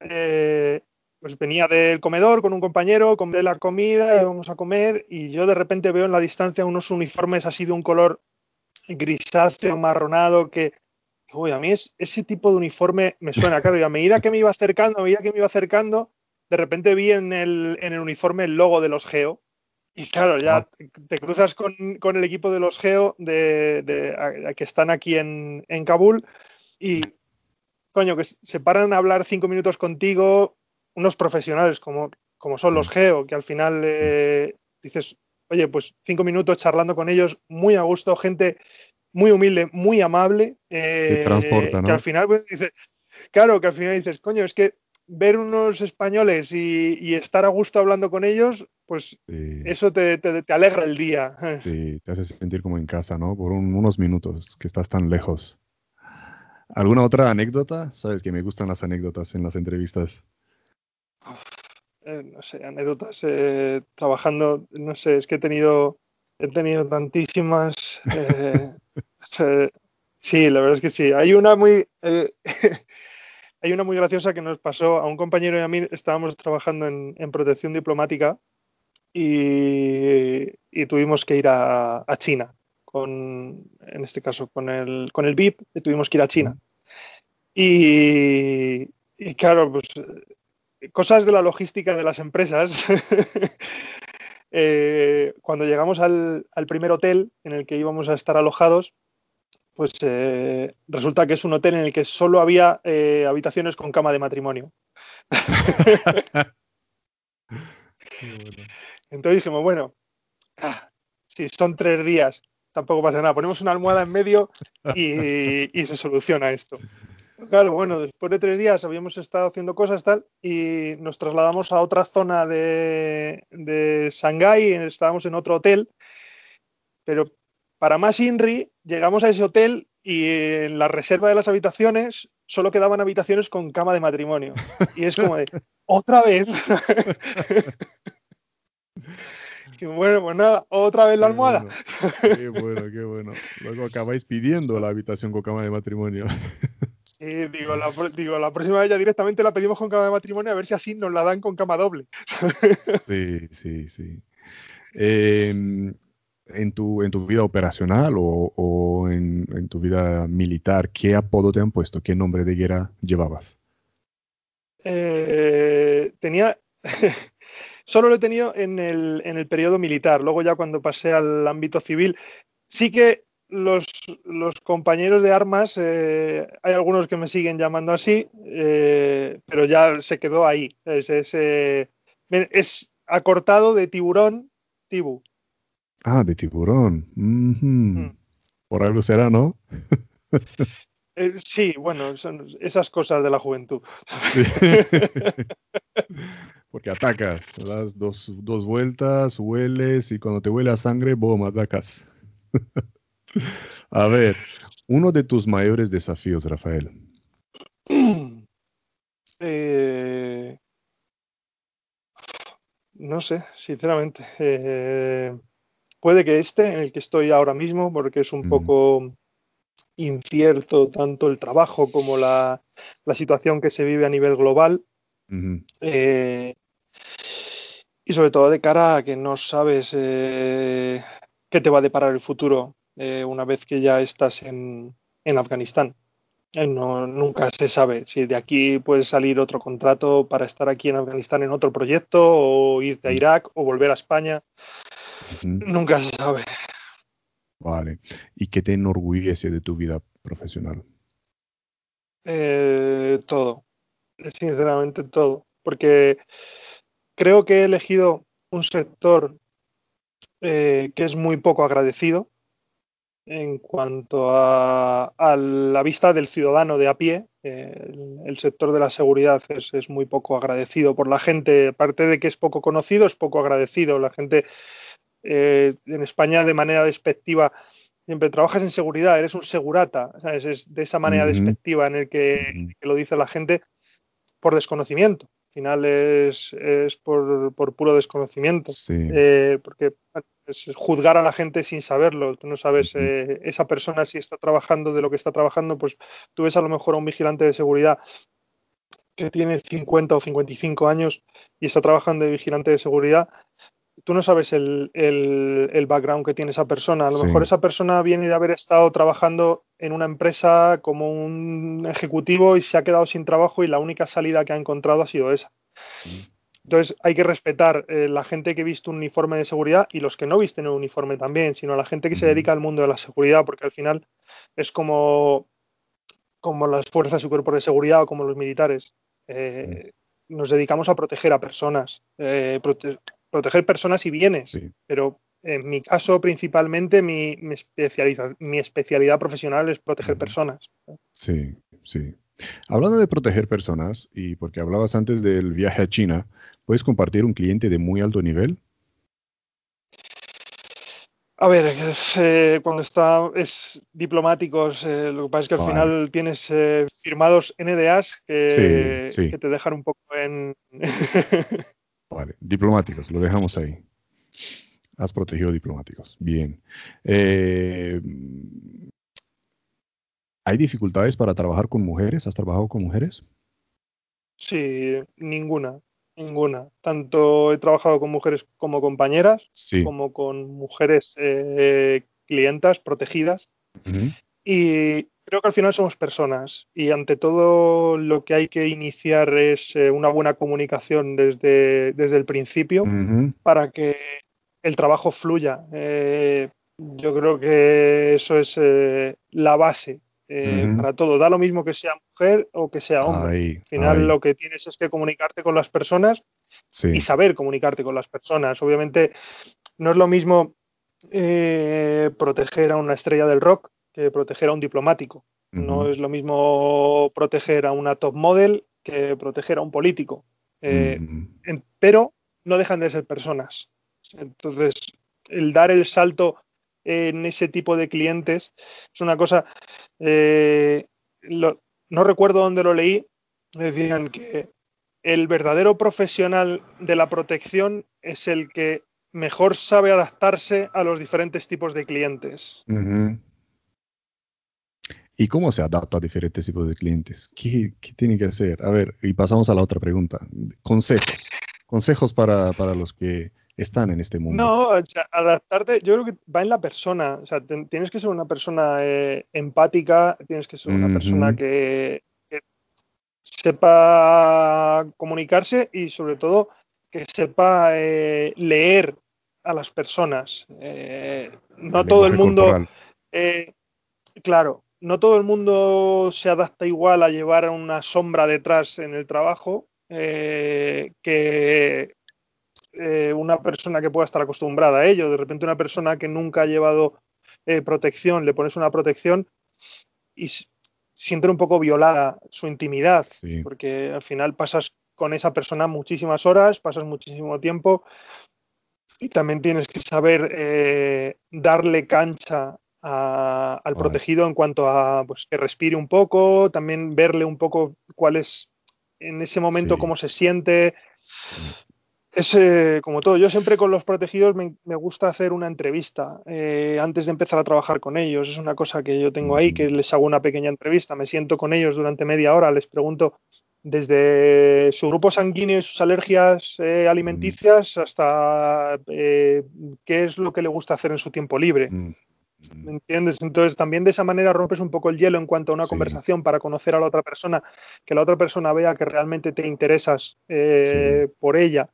Eh, pues venía del comedor con un compañero, compré la comida, íbamos a comer y yo de repente veo en la distancia unos uniformes así de un color grisáceo, marronado, que, uy, a mí es, ese tipo de uniforme me suena, claro, y a medida que me iba acercando, a medida que me iba acercando, de repente vi en el, en el uniforme el logo de los Geo. Y claro, ya ah. te cruzas con, con, el equipo de los Geo de, que están aquí en, en Kabul y, coño, que se paran a hablar cinco minutos contigo, unos profesionales como, como son los Geo, que al final eh, dices, oye, pues cinco minutos charlando con ellos, muy a gusto, gente muy humilde, muy amable. Eh. Que al final pues, dices, claro, que al final dices, coño, es que ver unos españoles y, y estar a gusto hablando con ellos, pues sí. eso te, te, te, alegra el día. [laughs] Sí, te hace sentir como en casa, ¿no? Por un, unos minutos que estás tan lejos. ¿Alguna otra anécdota? Sabes que me gustan las anécdotas en las entrevistas. Eh, no sé, anécdotas eh, trabajando, no sé, es que he tenido, he tenido tantísimas. [laughs] [laughs] Eh, sí, la verdad es que sí. Hay una muy, [laughs] hay una muy graciosa que nos pasó a un compañero y a mí. Estábamos trabajando en, en protección diplomática y, y, tuvimos que ir a, a, China, con, en este caso con el, con el VIP, tuvimos que ir a China. Y, y claro, pues cosas de la logística de las empresas. [laughs] eh, cuando llegamos al, al, primer hotel en el que íbamos a estar alojados, pues eh, resulta que es un hotel en el que solo había eh, habitaciones con cama de matrimonio. [laughs] Entonces dijimos, bueno, ah, si son tres días, tampoco pasa nada. Ponemos una almohada en medio y, y se soluciona esto. Claro, bueno, después de tres días habíamos estado haciendo cosas tal y nos trasladamos a otra zona de, de Shanghái, estábamos en otro hotel, pero para más INRI llegamos a ese hotel y en la reserva de las habitaciones solo quedaban habitaciones con cama de matrimonio. Y es como de, [laughs] otra vez. [laughs] y bueno, pues nada, otra vez la almohada. Qué bueno, qué bueno, qué bueno. Luego acabáis pidiendo la habitación con cama de matrimonio. [laughs] Sí, digo la, digo, la próxima vez ya directamente la pedimos con cama de matrimonio a ver si así nos la dan con cama doble. [laughs] Sí, sí, sí. Eh, en, tu, en tu vida operacional o, o en, en, tu vida militar, ¿qué apodo te han puesto? ¿Qué nombre de guerra llevabas? Eh, tenía. [laughs] Solo lo he tenido en el, en el periodo militar. Luego, ya cuando pasé al ámbito civil, sí que los, los, compañeros de armas, eh, hay algunos que me siguen llamando así, eh, pero ya se quedó ahí. Es, es, eh, es, acortado de tiburón, tibu. Ah, de tiburón. Mm -hmm. mm. Por algo será, ¿no? [laughs] sí, bueno, son esas cosas de la juventud. [laughs] Porque atacas, das dos, dos vueltas, hueles y cuando te huele a sangre, boom, atacas. A ver, uno de tus mayores desafíos, Rafael. [clears throat] Eh, no sé, sinceramente. Eh, puede que este, en el que estoy ahora mismo, porque es un poco incierto tanto el trabajo como la, situación que se vive a nivel global. Eh, y sobre todo de cara a que no sabes eh, qué te va a deparar el futuro eh, una vez que ya estás en, Afganistán. No, nunca se sabe si de aquí puede salir otro contrato para estar aquí en Afganistán en otro proyecto o irte a Irak o volver a España. Nunca se sabe. Vale. ¿Y qué te enorgullece de tu vida profesional? Eh, todo. Sinceramente todo. Porque creo que he elegido un sector eh, que es muy poco agradecido en cuanto a, la vista del ciudadano de a pie. el, sector de la seguridad es, muy poco agradecido por la gente, aparte de que es poco conocido, es poco agradecido. La gente eh, en España de manera despectiva siempre trabajas en seguridad, eres un segurata, es de esa manera despectiva en el que, lo dice la gente por desconocimiento. Al final es, por, puro desconocimiento. Eh, porque es juzgar a la gente sin saberlo. Tú no sabes eh, esa persona si está trabajando de lo que está trabajando, pues tú ves a lo mejor a un vigilante de seguridad que tiene 50 o 55 años y está trabajando de vigilante de seguridad tú no sabes el, background que tiene esa persona. A lo mejor esa persona viene de haber estado trabajando en una empresa como un ejecutivo y se ha quedado sin trabajo y la única salida que ha encontrado ha sido esa. Entonces hay que respetar eh, la gente que viste un uniforme de seguridad y los que no visten un uniforme también, sino a la gente que se dedica al mundo de la seguridad, porque al final es como, como las fuerzas y cuerpos de seguridad o como los militares. Eh, nos dedicamos a proteger a personas, eh, proteger personas y bienes, pero en mi caso principalmente mi, mi, mi especialidad profesional es proteger personas. Sí, sí. Hablando de proteger personas, y porque hablabas antes del viaje a China, ¿puedes compartir un cliente de muy alto nivel? A ver, eh, cuando está es diplomáticos, eh, lo que pasa es que al final tienes eh, firmados NDAs que, que, te dejan un poco en [laughs] Vale, diplomáticos, lo dejamos ahí. Has protegido diplomáticos. Bien. Eh, ¿Hay dificultades para trabajar con mujeres? ¿Has trabajado con mujeres? Sí, ninguna, ninguna. Tanto he trabajado con mujeres como compañeras, como con mujeres eh, clientas protegidas. Y creo que al final somos personas y ante todo lo que hay que iniciar es eh, una buena comunicación desde, desde el principio para que el trabajo fluya. Eh, yo creo que eso es eh, la base para todo. Da lo mismo que sea mujer o que sea hombre. al final lo que tienes es que comunicarte con las personas y saber comunicarte con las personas. Obviamente no es lo mismo proteger a una estrella del rock que proteger a un diplomático. No es lo mismo proteger a una top model que proteger a un político. Eh, pero no dejan de ser personas. Entonces, el dar el salto en ese tipo de clientes es una cosa. Eh, no recuerdo dónde lo leí. Decían que el verdadero profesional de la protección es el que mejor sabe adaptarse a los diferentes tipos de clientes. ¿Y cómo se adapta a diferentes tipos de clientes? ¿Qué, tiene que hacer? A ver, y pasamos a la otra pregunta. Consejos. Consejos para, los que están en este mundo. No, o sea, adaptarte, yo creo que va en la persona. O sea, tienes que ser una persona eh, empática, tienes que ser una persona que, sepa comunicarse y sobre todo que sepa eh, leer a las personas. Eh, no todo el mundo... claro, no todo el mundo se adapta igual a llevar una sombra detrás en el trabajo eh, que eh, una persona que pueda estar acostumbrada a ello. De repente una persona que nunca ha llevado eh, protección, le pones una protección y siente un poco violada su intimidad, porque al final pasas con esa persona muchísimas horas, pasas muchísimo tiempo y también tienes que saber darle cancha al protegido en cuanto a pues, que respire un poco, también verle un poco cuál es en ese momento cómo se siente. Es eh, como todo. Yo siempre con los protegidos me, gusta hacer una entrevista eh, antes de empezar a trabajar con ellos. Es una cosa que yo tengo ahí, que les hago una pequeña entrevista. Me siento con ellos durante media hora, les pregunto desde su grupo sanguíneo y sus alergias eh, alimenticias hasta qué es lo que le gusta hacer en su tiempo libre. ¿Me entiendes? Entonces también de esa manera rompes un poco el hielo en cuanto a una conversación para conocer a la otra persona, que la otra persona vea que realmente te interesas por ella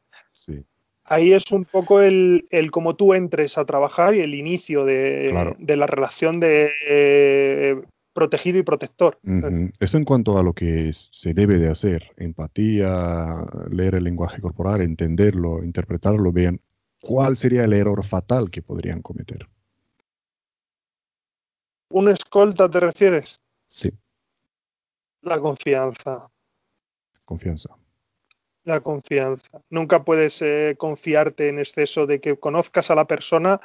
Ahí es un poco el, el cómo tú entres a trabajar y el inicio de, la relación de eh, protegido y protector. Eso en cuanto a lo que se debe de hacer, empatía, leer el lenguaje corporal, entenderlo, interpretarlo bien. ¿Cuál sería el error fatal que podrían cometer? ¿Un escolta te refieres? Sí. La confianza. Confianza la confianza. Nunca puedes eh, confiarte en exceso de que conozcas a la persona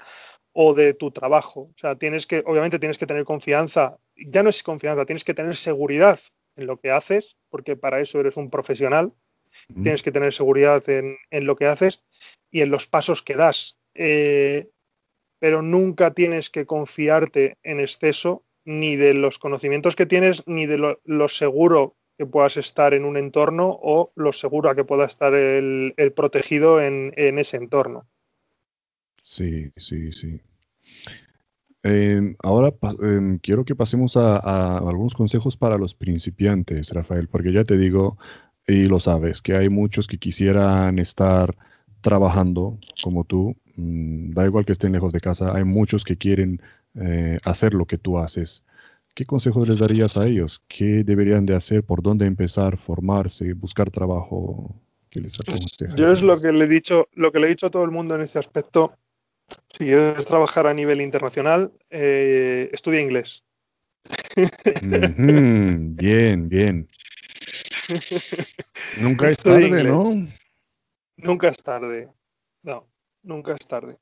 o de tu trabajo. O sea, tienes que, obviamente tienes que tener confianza. Ya no es confianza, tienes que tener seguridad en lo que haces, porque para eso eres un profesional. Tienes que tener seguridad en, lo que haces y en los pasos que das. Eh, pero nunca tienes que confiarte en exceso ni de los conocimientos que tienes, ni de lo, lo seguro que puedas estar en un entorno o lo seguro a que pueda estar el, protegido en, ese entorno. Sí, sí, sí. Em, ahora em, quiero que pasemos a, algunos consejos para los principiantes, Rafael, porque ya te digo, y lo sabes, que hay muchos que quisieran estar trabajando como tú, da igual que estén lejos de casa, hay muchos que quieren eh, hacer lo que tú haces. ¿Qué consejos les darías a ellos? ¿Qué deberían de hacer? ¿Por dónde empezar? ¿Formarse? ¿Buscar trabajo? ¿Qué les Yo es lo que le he dicho, lo que le he dicho a todo el mundo en este aspecto. Si quieres trabajar a nivel internacional, eh, estudia inglés. [laughs] bien, bien. [laughs] Nunca es tarde, ¿no? Nunca es tarde. No, nunca es tarde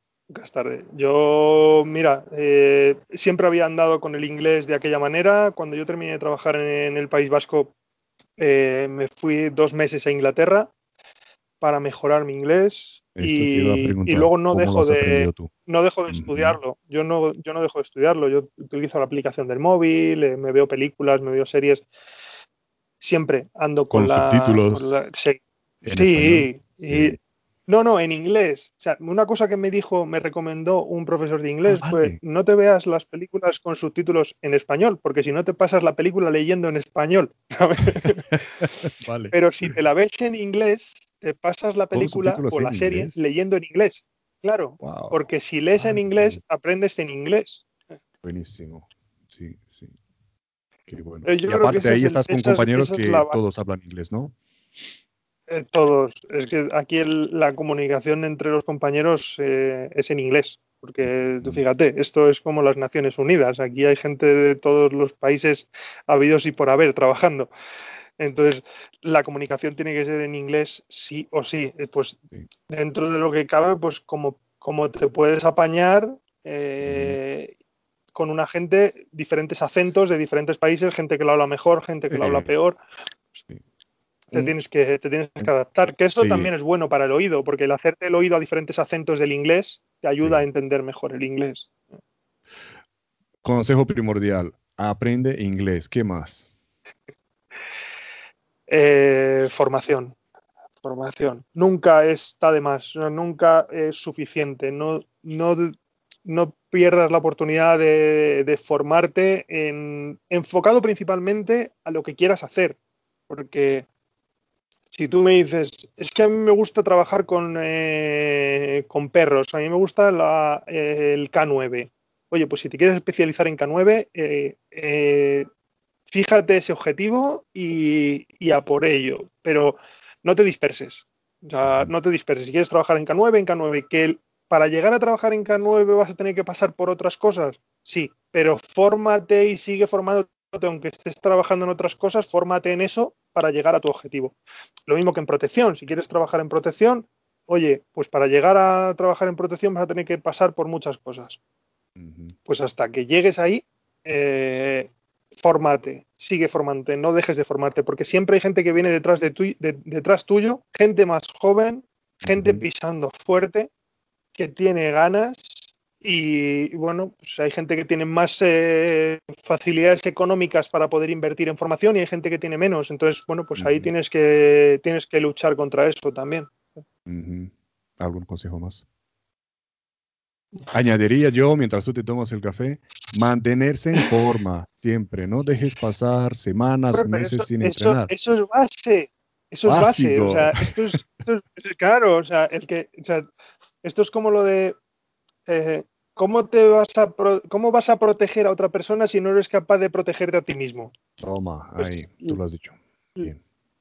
tarde. Yo, mira, eh, siempre había andado con el inglés de aquella manera. Cuando yo terminé de trabajar en, el País Vasco, eh, me fui dos meses a Inglaterra para mejorar mi inglés y, luego no dejo de no dejo de estudiarlo. Yo no yo no dejo de estudiarlo. Yo utilizo la aplicación del móvil, eh, me veo películas, me veo series. Siempre ando con, la, subtítulos. sí, sí, y no, no, en inglés. O sea, una cosa que me dijo, me recomendó un profesor de inglés ah, fue no te veas las películas con subtítulos en español, porque si no te pasas la película leyendo en español. [laughs] [laughs] Pero si te la ves en inglés, te pasas la película o la serie leyendo en inglés. Claro, porque si lees en inglés, aprendes en inglés. Buenísimo. Sí, sí. Qué bueno. Y aparte ahí estás con compañeros que todos hablan inglés, ¿no? Eh, todos. Es que aquí la comunicación entre los compañeros eh, es en inglés. Porque tú fíjate, esto es como las Naciones Unidas. Aquí hay gente de todos los países habidos y por haber trabajando. Entonces, la comunicación tiene que ser en inglés sí o sí. Eh, pues dentro de lo que cabe, pues como, como te puedes apañar con una gente, diferentes acentos de diferentes países, gente que lo habla mejor, gente que lo habla peor te tienes que, te tienes que adaptar. Que eso también es bueno para el oído, porque el hacerte el oído a diferentes acentos del inglés te ayuda a entender mejor el inglés. Consejo primordial, aprende inglés. ¿Qué más? Eh, formación. Formación. Nunca está de más, nunca es suficiente. No, no, no pierdas la oportunidad de, de formarte en, enfocado principalmente a lo que quieras hacer. Porque si tú me dices, es que a mí me gusta trabajar con, eh, con perros, a mí me gusta el K9. Oye, pues si te quieres especializar en K9, eh, eh, fíjate ese objetivo y, a por ello, pero no te disperses. O sea, no te disperses. Si quieres trabajar en K9, en K9, que para llegar a trabajar en K9 vas a tener que pasar por otras cosas, sí, pero fórmate y sigue formándote aunque estés trabajando en otras cosas, fórmate en eso para llegar a tu objetivo. Lo mismo que en protección. Si quieres trabajar en protección, oye, pues para llegar a trabajar en protección vas a tener que pasar por muchas cosas. Pues hasta que llegues ahí, eh, fórmate, sigue formándote, no dejes de formarte, porque siempre hay gente que viene detrás, de detrás tuyo, gente más joven, gente pisando fuerte, que tiene ganas y bueno, pues hay gente que tiene más eh, facilidades económicas para poder invertir en formación y hay gente que tiene menos. Entonces, bueno, pues ahí tienes que, tienes que luchar contra eso también. ¿Algún consejo más? Añadiría yo, mientras tú te tomas el café, mantenerse en forma siempre. No dejes pasar semanas, meses sin entrenar. Eso es base. Eso es base. O sea, esto es, claro. O sea, el que, o sea, esto es como lo de eh, ¿cómo, te vas a ¿cómo vas a proteger a otra persona si no eres capaz de protegerte a ti mismo? Toma, pues, ahí, tú lo has dicho.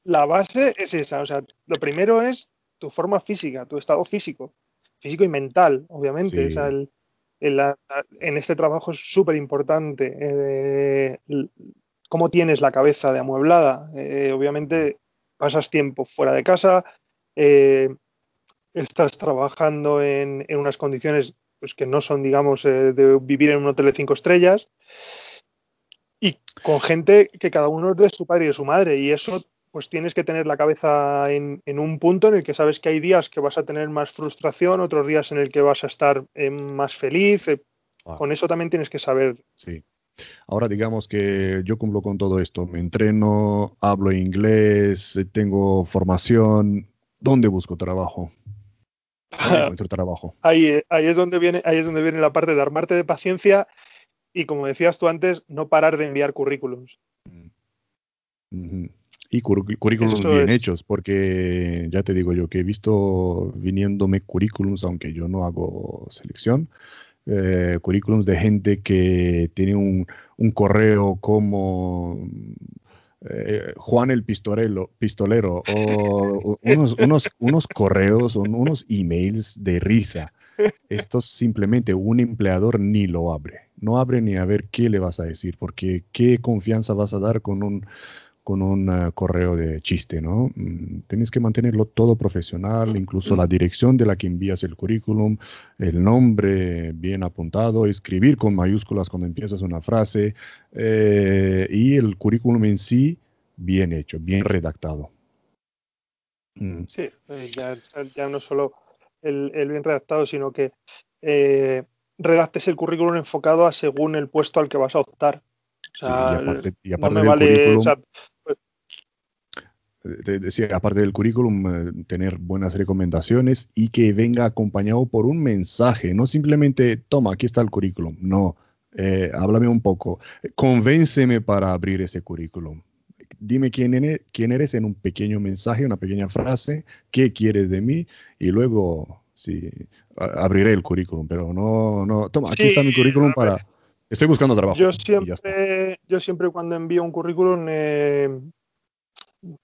La base es esa, o sea, lo primero es tu forma física, tu estado físico, físico y mental, obviamente. O sea, en este trabajo es súper importante eh, cómo tienes la cabeza de amueblada. Eh, obviamente pasas tiempo fuera de casa, estás trabajando en, en, unas condiciones pues que no son, digamos, eh, de vivir en un hotel de cinco estrellas y con gente que cada uno es de su padre y de su madre y eso pues tienes que tener la cabeza en, un punto en el que sabes que hay días que vas a tener más frustración, otros días en el que vas a estar eh, más feliz. Eh, ah. Con eso también tienes que saber. Sí. Ahora digamos que yo cumplo con todo esto. Me entreno, hablo inglés, tengo formación. ¿Dónde busco trabajo? [laughs] trabajo. Ahí, ahí, es donde viene, ahí es donde viene la parte de armarte de paciencia y, como decías tú antes, no parar de enviar currículums. Y currículums bien hechos, porque ya te digo yo que he visto viniéndome currículums, aunque yo no hago selección, eh, currículums de gente que tiene un, un correo como eh, Juan el pistolero, pistolero o unos, unos, unos correos, unos emails de risa. Esto simplemente un empleador ni lo abre. No abre ni a ver qué le vas a decir, porque qué confianza vas a dar con un, con un uh, correo de chiste, ¿no? Mm, tienes que mantenerlo todo profesional, incluso la dirección de la que envías el currículum, el nombre bien apuntado, escribir con mayúsculas cuando empiezas una frase eh, y el currículum en sí bien hecho, bien redactado. Mm. Sí, eh, ya, no solo el, bien redactado, sino que eh, redactes el currículum enfocado a según el puesto al que vas a optar. O sea, y aparte, no me vale, decía, aparte del currículum, eh, tener buenas recomendaciones y que venga acompañado por un mensaje, no simplemente, toma, aquí está el currículum, no, eh, háblame un poco, convénceme para abrir ese currículum. Dime quién eres, quién eres en un pequeño mensaje, una pequeña frase, qué quieres de mí y luego sí, abriré el currículum, pero no, no, toma, aquí está mi currículum para... Estoy buscando trabajo. Yo siempre, yo siempre cuando envío un currículum eh,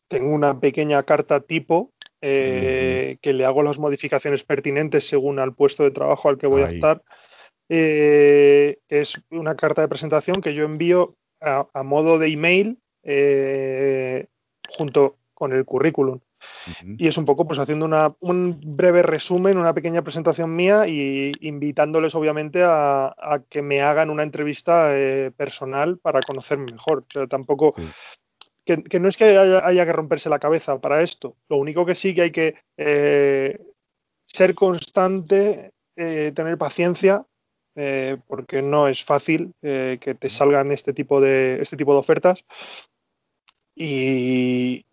tengo una pequeña carta tipo eh, que le hago las modificaciones pertinentes según al puesto de trabajo al que voy a estar. Eh, es una carta de presentación que yo envío a, modo de email eh, junto con el currículum. Y es un poco pues haciendo un breve resumen, una pequeña presentación mía y invitándoles obviamente a, que me hagan una entrevista personal para conocerme mejor. O tampoco, que, no es que haya, que romperse la cabeza para esto. Lo único que sí que hay que eh, ser constante, eh, tener paciencia, eh, porque no es fácil que te salgan este tipo de, este tipo de ofertas. Y,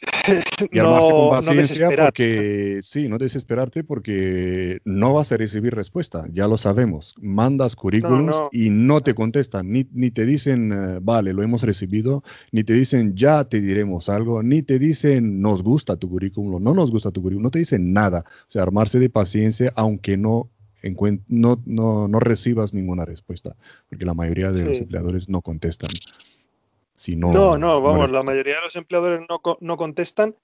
[laughs] y armarse con paciencia porque sí, no desesperarte porque no vas a recibir respuesta, ya lo sabemos. Mandas currículums y no te contestan, ni, ni te dicen, eh, vale, lo hemos recibido, ni te dicen, ya te diremos algo, ni te dicen, nos gusta tu currículum, no nos gusta tu currículum, no te dicen nada. O sea, armarse de paciencia aunque no, no, no, no recibas ninguna respuesta, porque la mayoría de los empleadores no contestan no, no, vamos, la mayoría de los empleadores no, contestan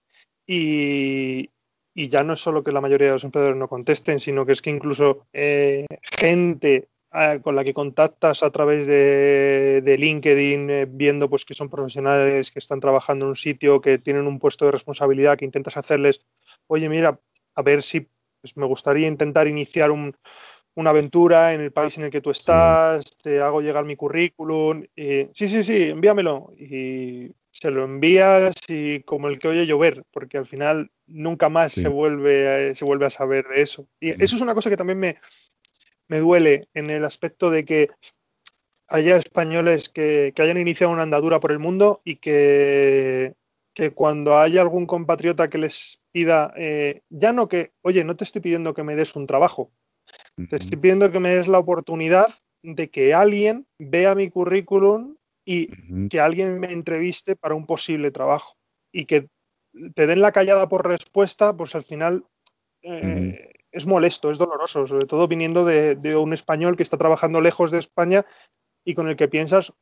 y, ya no es solo que la mayoría de los empleadores no contesten, sino que es que incluso eh, gente ah, con la que contactas a través de, LinkedIn, eh, viendo pues que son profesionales que están trabajando en un sitio, que tienen un puesto de responsabilidad, que intentas hacerles, oye, mira, a ver si pues, me gustaría intentar iniciar un, una aventura en el país en el que tú estás, te hago llegar mi currículum. sí, sí, sí, envíamelo. Y se lo envías y como el que oye llover, porque al final nunca más se, vuelve, se vuelve a saber de eso. Y eso es una cosa que también me, me duele en el aspecto de que haya españoles que, hayan iniciado una andadura por el mundo y que, que cuando haya algún compatriota que les pida, eh, ya no que, oye, no te estoy pidiendo que me des un trabajo, te estoy pidiendo que me des la oportunidad de que alguien vea mi currículum y que alguien me entreviste para un posible trabajo. Y que te den la callada por respuesta, pues al final eh, es molesto, es doloroso, sobre todo viniendo de, un español que está trabajando lejos de España y con el que piensas,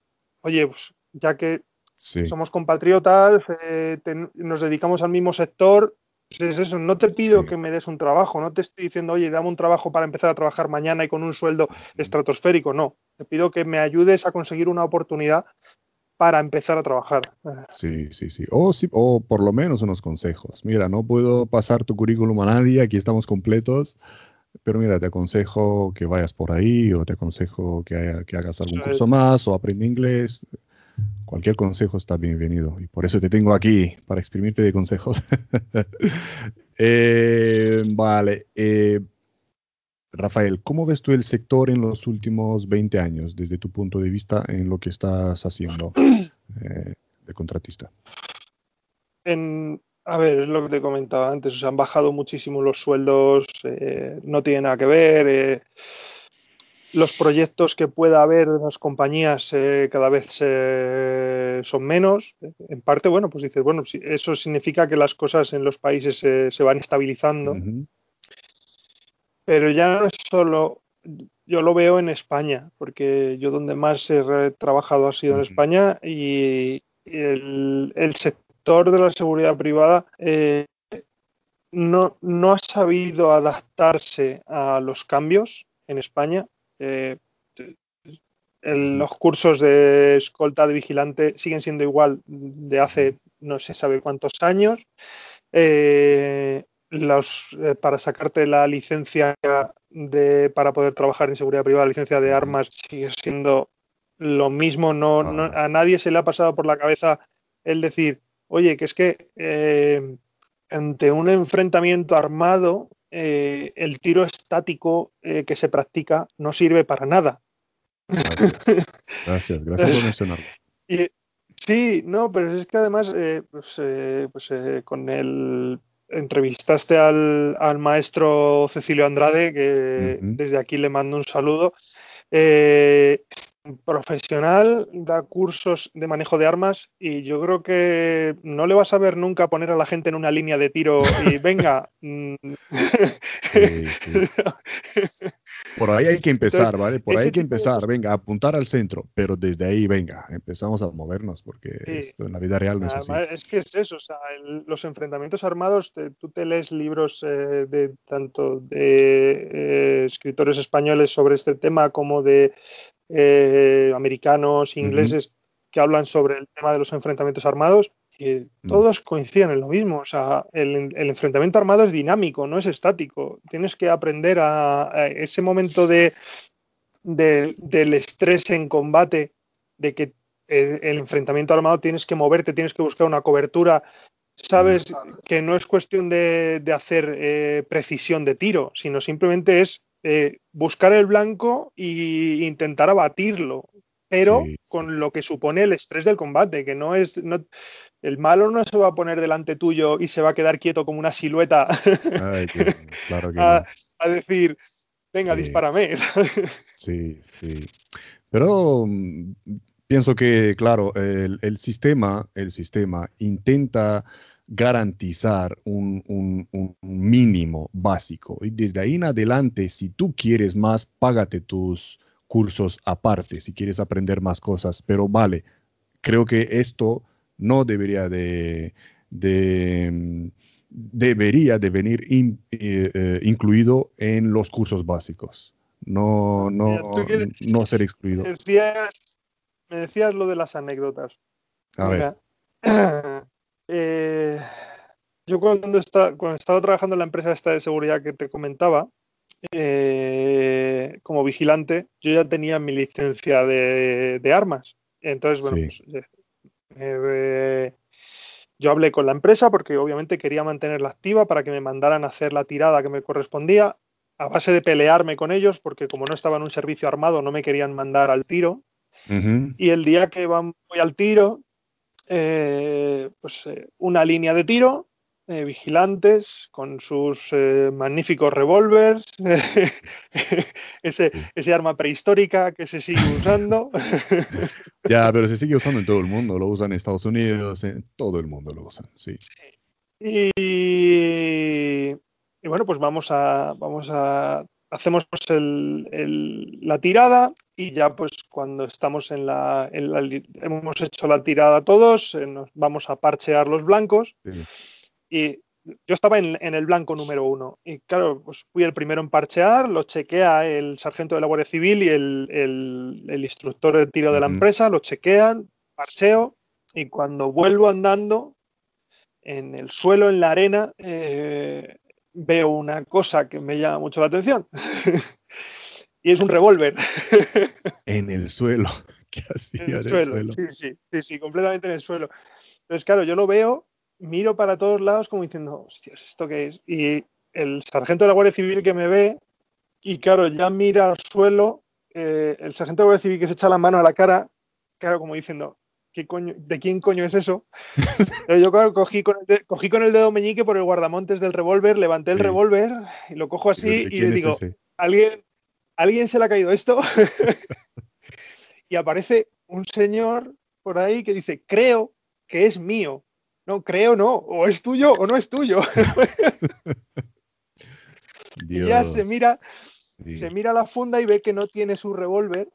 oye, pues ya que somos compatriotas, eh, nos dedicamos al mismo sector, es eso, no te pido que me des un trabajo, no te estoy diciendo, oye, dame un trabajo para empezar a trabajar mañana y con un sueldo estratosférico, no, te pido que me ayudes a conseguir una oportunidad para empezar a trabajar. Sí, sí, sí. O, sí, o por lo menos unos consejos. Mira, no puedo pasar tu currículum a nadie, aquí estamos completos, pero mira, te aconsejo que vayas por ahí o te aconsejo que, hagas algún curso más o aprende inglés. Cualquier consejo está bienvenido y por eso te tengo aquí para exprimirte de consejos. [laughs] Eh, vale. Eh, Rafael, ¿cómo ves tú el sector en los últimos 20 años desde tu punto de vista en lo que estás haciendo [clears throat] eh, de contratista? En, a ver, es lo que te comentaba antes, o sea, han bajado muchísimo los sueldos, no tiene nada que ver. Eh, los proyectos que pueda haber en las compañías eh, cada vez son menos. En parte, bueno, pues dices, bueno, eso significa que las cosas en los países se van estabilizando. Pero ya no es solo, yo lo veo en España, porque yo donde más he trabajado ha sido en España y el, el sector de la seguridad privada eh, no, no, ha sabido adaptarse a los cambios en España. Eh, los cursos de escolta de vigilante siguen siendo igual de hace no se sabe cuántos años. Eh, los, para sacarte la licencia de, para poder trabajar en seguridad privada, la licencia de armas sigue siendo lo mismo. No, a nadie se le ha pasado por la cabeza el decir, oye, que es que eh, ante un enfrentamiento armado, eh, el tiro estático eh, que se practica no sirve para nada. Gracias, gracias, por mencionarlo. sí, no, pero es que además, pues, pues con el entrevistaste al, maestro Cecilio Andrade, que desde aquí le mando un saludo. Eh, profesional, da cursos de manejo de armas y yo creo que no le vas a ver nunca poner a la gente en una línea de tiro y [laughs] venga. Mm. Por ahí hay que empezar, ¿vale? Por ahí hay que empezar, venga, apuntar al centro, pero desde ahí, venga, empezamos a movernos porque esto en la vida real no es así. Es que es eso, o sea, los enfrentamientos armados, tú te lees libros eh, de tanto de eh, escritores españoles sobre este tema como de eh, americanos, ingleses, que hablan sobre el tema de los enfrentamientos armados, y mm. todos coinciden en lo mismo. O sea, el, enfrentamiento armado es dinámico, no es estático. Tienes que aprender a, ese momento de, del estrés en combate, de que el, enfrentamiento armado tienes que moverte, tienes que buscar una cobertura. Sabes mm. que no es cuestión de, hacer eh, precisión de tiro, sino simplemente es eh, buscar el blanco e intentar abatirlo, pero con lo que supone el estrés del combate, que no es... el malo no se va a poner delante tuyo y se va a quedar quieto como una silueta [laughs] a, decir, venga, dispárame. [laughs] sí, sí. Pero mm, pienso que, claro, el, el, sistema, el sistema intenta garantizar un, mínimo básico. Y desde ahí en adelante, si tú quieres más, págate tus cursos aparte, si quieres aprender más cosas. Pero vale, creo que esto no debería de, debería de venir eh, eh, incluido en los cursos básicos. No, no, no ser excluido. Me decías, lo de las anécdotas. A ver. [clears throat] Eh, yo cuando, estaba trabajando en la empresa esta de seguridad que te comentaba, eh, como vigilante, yo ya tenía mi licencia de, armas. Entonces, bueno, pues, eh, Eh, yo hablé con la empresa porque obviamente quería mantenerla activa para que me mandaran a hacer la tirada que me correspondía, a base de pelearme con ellos, porque como no estaba en un servicio armado no me querían mandar al tiro. Y el día que voy al tiro, eh, pues eh, una línea de tiro, eh, vigilantes con sus magníficos revólveres, [laughs] ese, ese, arma prehistórica que se sigue usando. [laughs] ya, pero se sigue usando en todo el mundo, lo usan en Estados Unidos, en todo el mundo lo usan, sí. Y, y bueno, pues vamos a, vamos a, hacemos el, la tirada y ya pues cuando estamos en la, hemos hecho la tirada todos, eh, nos vamos a parchear los blancos. Sí y yo estaba en, el blanco número uno. Y claro, pues fui el primero en parchear, lo chequea el sargento de la Guardia Civil y el, instructor de tiro de la empresa, lo chequean, parcheo, y cuando vuelvo andando, en el suelo, en la arena, eh, veo una cosa que me llama mucho la atención. [laughs] y es un revólver. [laughs] en el suelo. [laughs] ¿Qué hacía en el, suelo? Sí, sí, sí, sí, completamente en el suelo. Entonces, claro, yo lo veo miro para todos lados como diciendo, hostias, ¿esto qué es? Y el sargento de la Guardia Civil que me ve, y claro, ya mira al suelo, eh, el sargento de la Guardia Civil que se echa la mano a la cara, claro, como diciendo, ¿qué coño, ¿de quién coño es eso? [laughs] yo claro, cogí con, el cogí con el dedo meñique por el guardamontes del revólver, levanté el revólver y lo cojo así y le digo, ¿alguien, ¿alguien se le ha caído esto? [laughs] y aparece un señor por ahí que dice, creo que es mío no, creo no, o es tuyo o no es tuyo. [laughs] y ya se mira, se mira la funda y ve que no tiene su revólver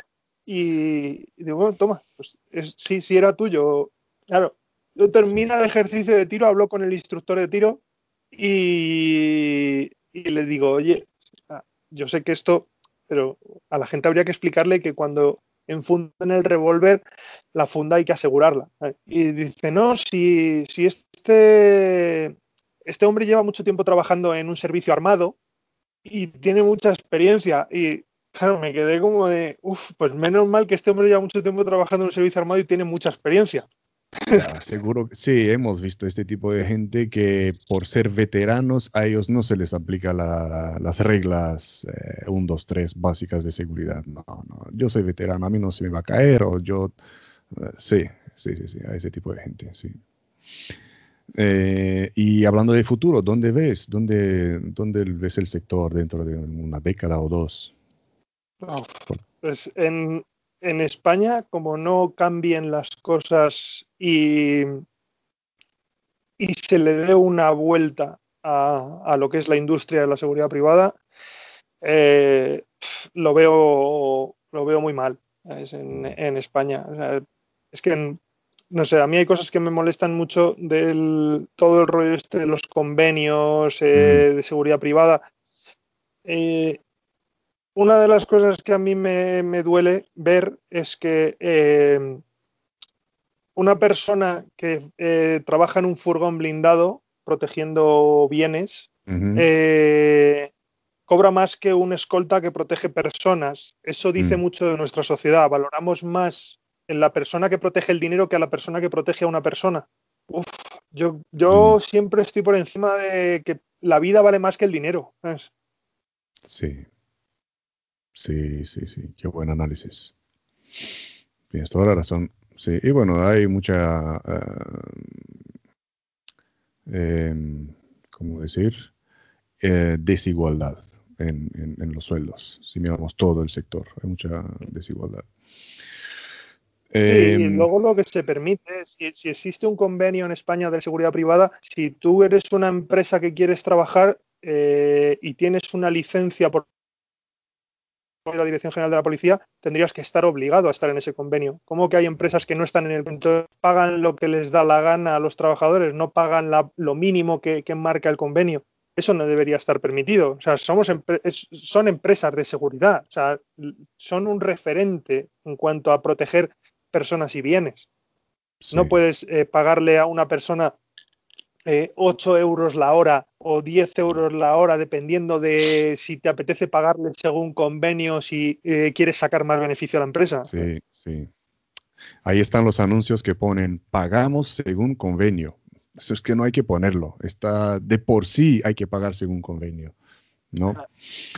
y, digo, bueno, toma, pues sí, sí era tuyo. Claro, yo termina el ejercicio de tiro, hablo con el instructor de tiro y, y le digo, oye, yo sé que esto, pero a la gente habría que explicarle que cuando en el revólver, la funda hay que asegurarla. Y dice, no, si, si este, este hombre lleva mucho tiempo trabajando en un servicio armado y tiene mucha experiencia y claro, me quedé como de, uff, pues menos mal que este hombre lleva mucho tiempo trabajando en un servicio armado y tiene mucha experiencia seguro que sí, hemos visto este tipo de gente que por ser veteranos a ellos no se les aplica las reglas 1, 2, 3 básicas de seguridad. No, no, yo soy veterano, a mí no se me va a caer o yo... Eh, sí, sí, sí, sí, a ese tipo de gente, sí. Eh, y hablando de futuro, ¿dónde ves? ¿Dónde, ¿Dónde ves el sector dentro de una década o dos? pues en, en España, como no cambien las cosas y, y se le dé una vuelta a, lo que es la industria de la seguridad privada, eh, lo, veo, lo veo muy mal en, España. es que, no sé, a mí hay cosas que me molestan mucho del todo el rollo este de los convenios eh, de seguridad privada. Eh, una de las cosas que a mí me, duele ver es que eh, una persona que eh, trabaja en un furgón blindado protegiendo bienes eh, cobra más que un escolta que protege personas. Eso dice mm. mucho de nuestra sociedad. Valoramos más en la persona que protege el dinero que a la persona que protege a una persona. yo, yo mm. siempre estoy por encima de que la vida vale más que el dinero. Sí, Sí, sí, sí, qué buen análisis. Tienes toda la razón. Sí, y bueno, hay mucha, eh, em, ¿cómo decir? Eh, desigualdad en, los sueldos. Si miramos todo el sector, hay mucha desigualdad. Sí, y em, luego lo que se permite, si, si existe un convenio en España de seguridad privada, si tú eres una empresa que quieres trabajar eh, y tienes una licencia por la Dirección General de la Policía, tendrías que estar obligado a estar en ese convenio. ¿Cómo que hay empresas que no están en el convenio? Pagan lo que les da la gana a los trabajadores, no pagan lo mínimo que, marca el convenio. Eso no debería estar permitido. O sea, somos son empresas de seguridad. O sea, son un referente en cuanto a proteger personas y bienes. No puedes eh, pagarle a una persona 8 eh, euros la hora o 10 euros la hora, dependiendo de si te apetece pagarle según convenio, si eh, quieres sacar más beneficio a la empresa. Sí, sí. Ahí están los anuncios que ponen pagamos según convenio. Eso es que no hay que ponerlo. Está de por sí hay que pagar según convenio. ¿no? Ah,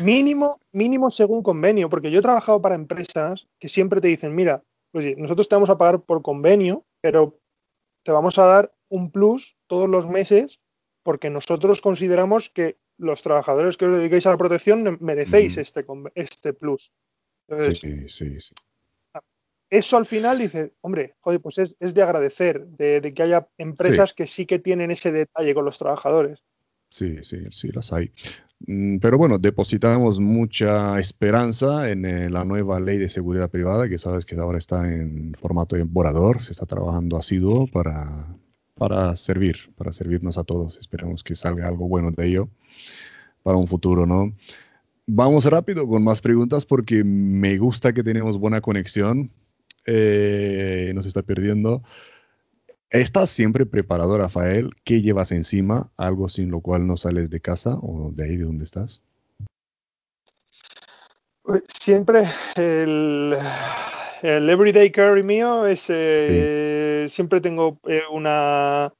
mínimo, mínimo según convenio, porque yo he trabajado para empresas que siempre te dicen, mira, oye, nosotros te vamos a pagar por convenio, pero te vamos a dar un plus todos los meses porque nosotros consideramos que los trabajadores que os dedicáis a la protección merecéis este, este plus. sí, sí, sí. Eso al final dice, hombre, joder, pues es, de agradecer de, que haya empresas que sí que tienen ese detalle con los trabajadores. Sí, sí, sí, las hay. Mm, pero bueno, depositamos mucha esperanza en eh, la nueva ley de seguridad privada, que sabes que ahora está en formato de borrador, se está trabajando asiduo para, para servir, para servirnos a todos. Esperemos que salga algo bueno de ello para un futuro, ¿no? Vamos rápido con más preguntas porque me gusta que tenemos buena conexión. Eh, nos está perdiendo. ¿Estás siempre preparado, Rafael? ¿Qué llevas encima? ¿Algo sin lo cual no sales de casa o de ahí de donde estás? Siempre el, everyday carry mío es eh, siempre tengo eh, una,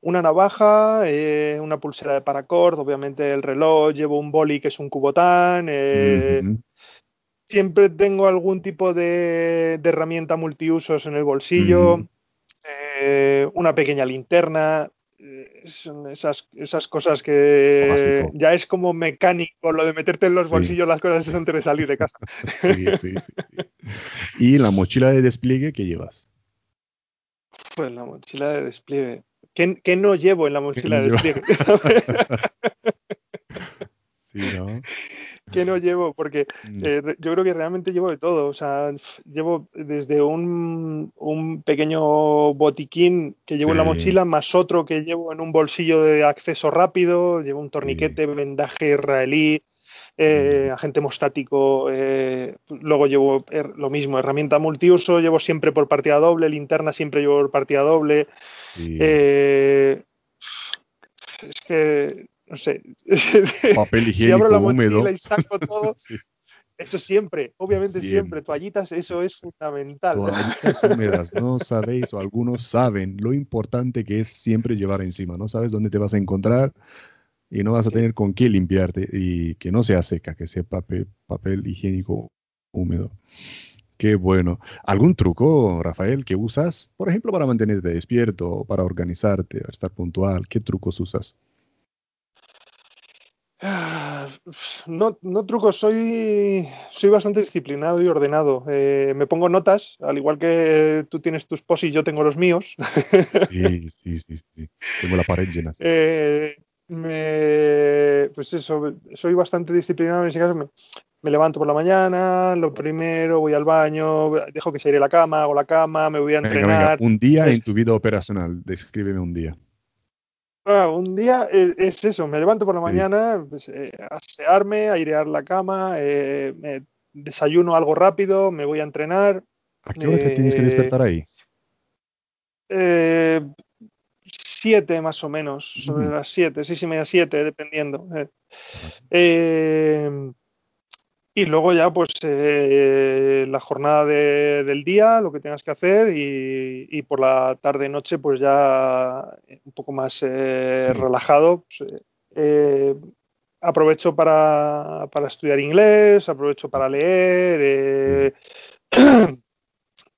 una navaja, eh, una pulsera de paracord, obviamente el reloj, llevo un boli que es un cubotán. Siempre tengo algún tipo de, herramienta multiusos en el bolsillo. Una pequeña linterna, son esas, esas cosas que ya es como mecánico, lo de meterte en los bolsillos las cosas antes de salir de casa. [laughs] Sí, sí, ¿Y la mochila de despliegue qué llevas? Pues la mochila de despliegue. ¿Qué, no llevo en la mochila de despliegue? [laughs] sí, ¿no? Que no llevo, porque mm. eh, yo creo que realmente llevo de todo. O sea, llevo desde un, pequeño botiquín que llevo en la mochila, más otro que llevo en un bolsillo de acceso rápido, llevo un torniquete, vendaje israelí, eh, mm. agente hemostático, eh, luego llevo lo mismo, herramienta multiuso, llevo siempre por partida doble, linterna siempre llevo por partida doble. es que no sé, [laughs] Papel si abro la mochila y saco [laughs] todo, eso siempre, obviamente siempre. toallitas, eso es fundamental. Toallitas húmedas, no sabéis o algunos saben lo importante que es siempre llevar encima, no sabes dónde te vas a encontrar y no vas a tener con qué limpiarte y que no sea seca, que sea papel, papel higiénico húmedo. Qué bueno. ¿Algún truco, Rafael, que usas, por ejemplo, para mantenerte despierto, para organizarte, para estar puntual? ¿Qué trucos usas? No, no truco, soy, soy bastante disciplinado y ordenado. Eh, me pongo notas, al igual que tú tienes tus posis, yo tengo los míos. Sí, sí, sí, sí. Tengo la pared llena. Eh, pues eso, soy bastante disciplinado en ese caso. Me, levanto por la mañana, lo primero, voy al baño, dejo que se iré la cama, hago la cama, me voy a entrenar. Un día en tu vida operacional, descríbeme un día. Ah, un día es, eso, me levanto por la mañana, pues, eh, asearme, airear la cama, eh, desayuno algo rápido, me voy a entrenar. ¿A qué hora te tienes que despertar ahí? Eh, siete más o menos, sobre las siete, seis y media, siete, dependiendo. Eh, y luego ya, pues, eh, la jornada del día, lo que tengas que hacer, y, por la tarde-noche, pues ya un poco más eh, relajado. Pues, eh, aprovecho para, estudiar inglés, aprovecho para leer. [clears throat]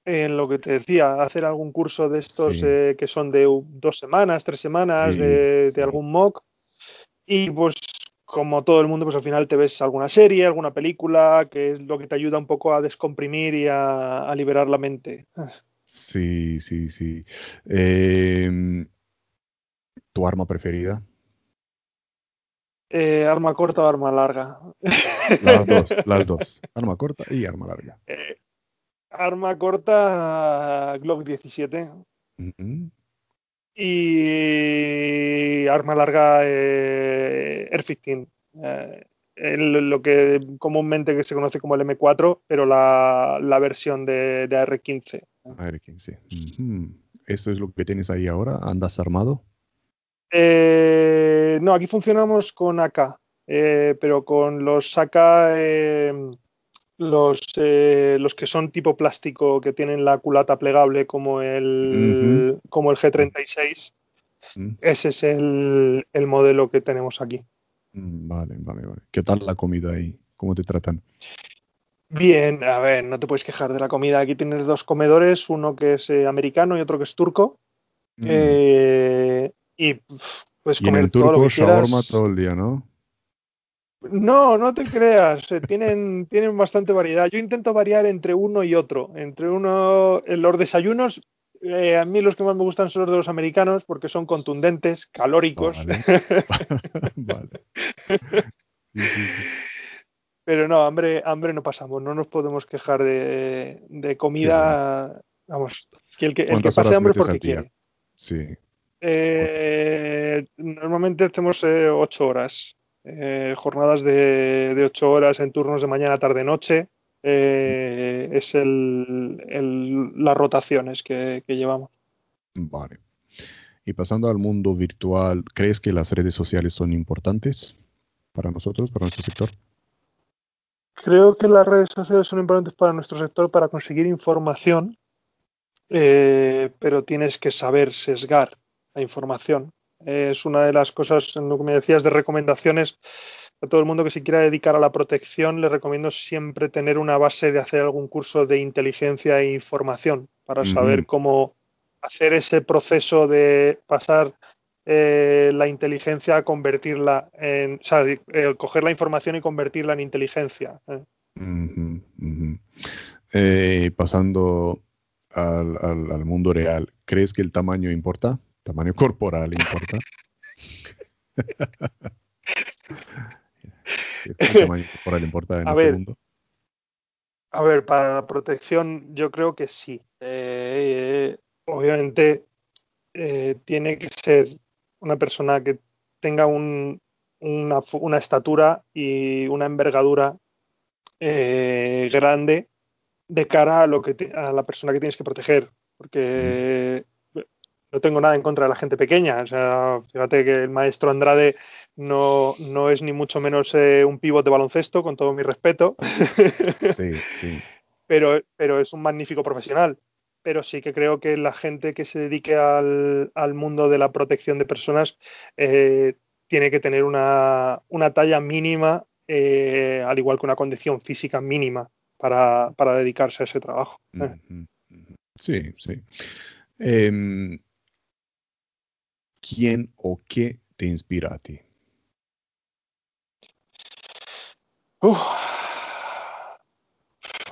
en lo que te decía, hacer algún curso de estos que son de dos semanas, tres semanas, de, de algún mock. Y pues como todo el mundo, pues al final te ves alguna serie, alguna película, que es lo que te ayuda un poco a descomprimir y a, liberar la mente. Sí, sí, sí. Em, ¿Tu arma preferida? Eh, arma corta o arma larga. Las dos, [laughs] las dos. Arma corta y arma larga. Eh, arma corta, Glock 17 y arma larga eh, Air 15. Eh, lo que comúnmente se conoce como el M4, pero la, versión de, AR-15. AR-15. ¿Esto es lo que tienes ahí ahora? ¿Andas armado? Eh, no, aquí funcionamos con AK, pero con los AK los, eh, los que son tipo plástico, que tienen la culata plegable como el, como el G36, ese es el, el, modelo que tenemos aquí. Mm, vale, vale, vale. ¿Qué tal la comida ahí? ¿Cómo te tratan? Bien, a ver, no te puedes quejar de la comida. Aquí tienes dos comedores, uno que es eh, americano y otro que es turco. Mm. Eh, y pues comer todo lo que quieras. todo el día, ¿no? No, no te creas. Eh, tienen, tienen bastante variedad. Yo intento variar entre uno y otro. Entre uno, en los desayunos, a mí los que más me gustan son los de los americanos porque son contundentes, calóricos. Vale. [laughs] [laughs] Pero no, hambre, hambre no pasamos, no nos podemos quejar de, comida. Vamos, que el que, el que pase hambre es porque quiere. Sí. Eh, normalmente hacemos eh, ocho horas, eh, jornadas de, ocho horas en turnos de mañana, tarde, noche. es el, las rotaciones que, que llevamos. Vale. Y pasando al mundo virtual, ¿crees que las redes sociales son importantes para nosotros, para nuestro sector? Creo que las redes sociales son importantes para nuestro sector para conseguir información, eh, pero tienes que saber sesgar la información. Es una de las cosas, en lo que me decías de recomendaciones, a todo el mundo que se quiera dedicar a la protección, le recomiendo siempre tener una base de hacer algún curso de inteligencia e información para saber cómo hacer ese proceso de pasar eh, la inteligencia a convertirla en, o sea, eh, coger la información y convertirla en inteligencia. ¿eh? pasando al, mundo real, ¿crees que el tamaño importa? ¿Tamaño corporal importa? ¿El [laughs] tamaño corporal importa en a este ver, mundo? A ver, para la protección yo creo que sí. obviamente tiene que ser una persona que tenga una, estatura y una envergadura eh, grande de cara a, lo que a la persona que tienes que proteger. Porque no tengo nada en contra de la gente pequeña. O sea, fíjate que el maestro Andrade no, no es ni mucho menos eh, un pívot de baloncesto, con todo mi respeto. [laughs] Sí, sí. Pero, pero es un magnífico profesional pero sí que creo que la gente que se dedique al, mundo de la protección de personas eh, tiene que tener una, talla mínima, eh, al igual que una condición física mínima para, dedicarse a ese trabajo. Sí, sí. Em, ¿Quién o qué te inspira a ti?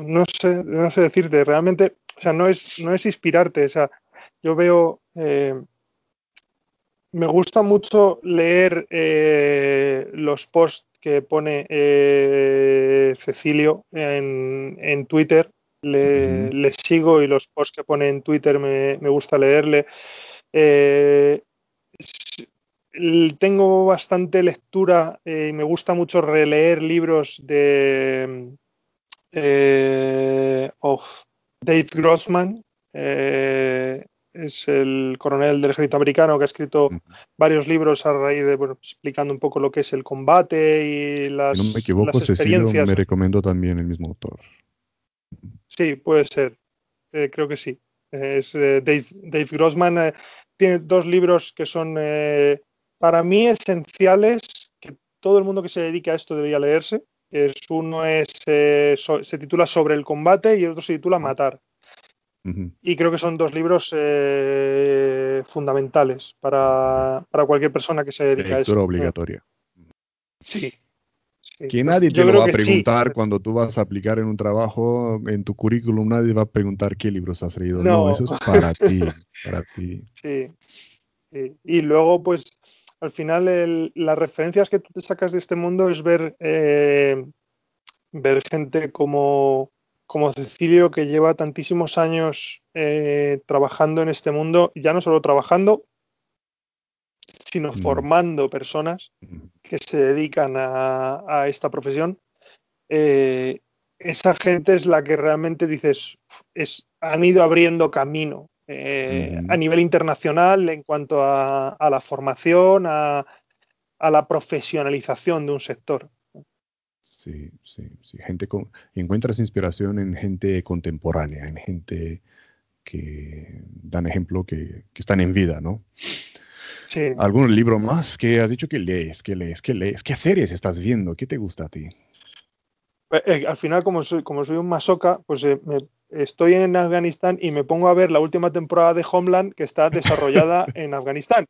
no sé, no sé decirte, realmente o sea, no es, no es inspirarte. O sea, yo veo. Eh, me gusta mucho leer eh, los posts que pone eh, Cecilio en, Twitter. Le, sigo y los posts que pone en Twitter me, gusta leerle. Tengo bastante lectura y me gusta mucho releer libros de. Dave Grossman eh, es el coronel del ejército americano que ha escrito varios libros a raíz de, bueno, explicando un poco lo que es el combate y las, si no me equivoco, Cecilio me recomendó también el mismo autor. Sí, puede ser. Eh, creo que sí. Es eh, Dave, Grossman. Tiene dos libros que son para mí esenciales, que todo el mundo que se dedique a esto debería leerse. Es, uno es, eh, se titula Sobre el combate y el otro se titula Matar. Y creo que son dos libros eh, fundamentales para, cualquier persona que se dedique a eso. obligatoria. Sí. Que nadie te lo va a preguntar cuando tú vas a aplicar en un trabajo, en tu currículum, nadie va a preguntar qué libros has leído. No, eso es [laughs] para ti, para ti. Sí. Y luego, pues, al final las referencias que tú te sacas de este mundo es ver, eh, ver gente como, como Cecilio que lleva tantísimos años eh, trabajando en este mundo, ya no solo trabajando, sino formando personas que se dedican a, esta profesión. Eh, esa gente es la que realmente dices, es, han ido abriendo camino eh, a nivel internacional en cuanto a, la formación, a, la profesionalización de un sector. Sí, sí, sí. Gente con, encuentras inspiración en gente contemporánea, en gente que dan ejemplo que, que están en vida, ¿no? Sí. ¿Algún libro más que has dicho que lees, que lees, que lees? ¿Qué series estás viendo? ¿Qué te gusta a ti? Eh, eh, al final, como soy, como soy un masoca, pues eh, estoy en Afganistán y me pongo a ver la última temporada de Homeland que está desarrollada [laughs] en Afganistán.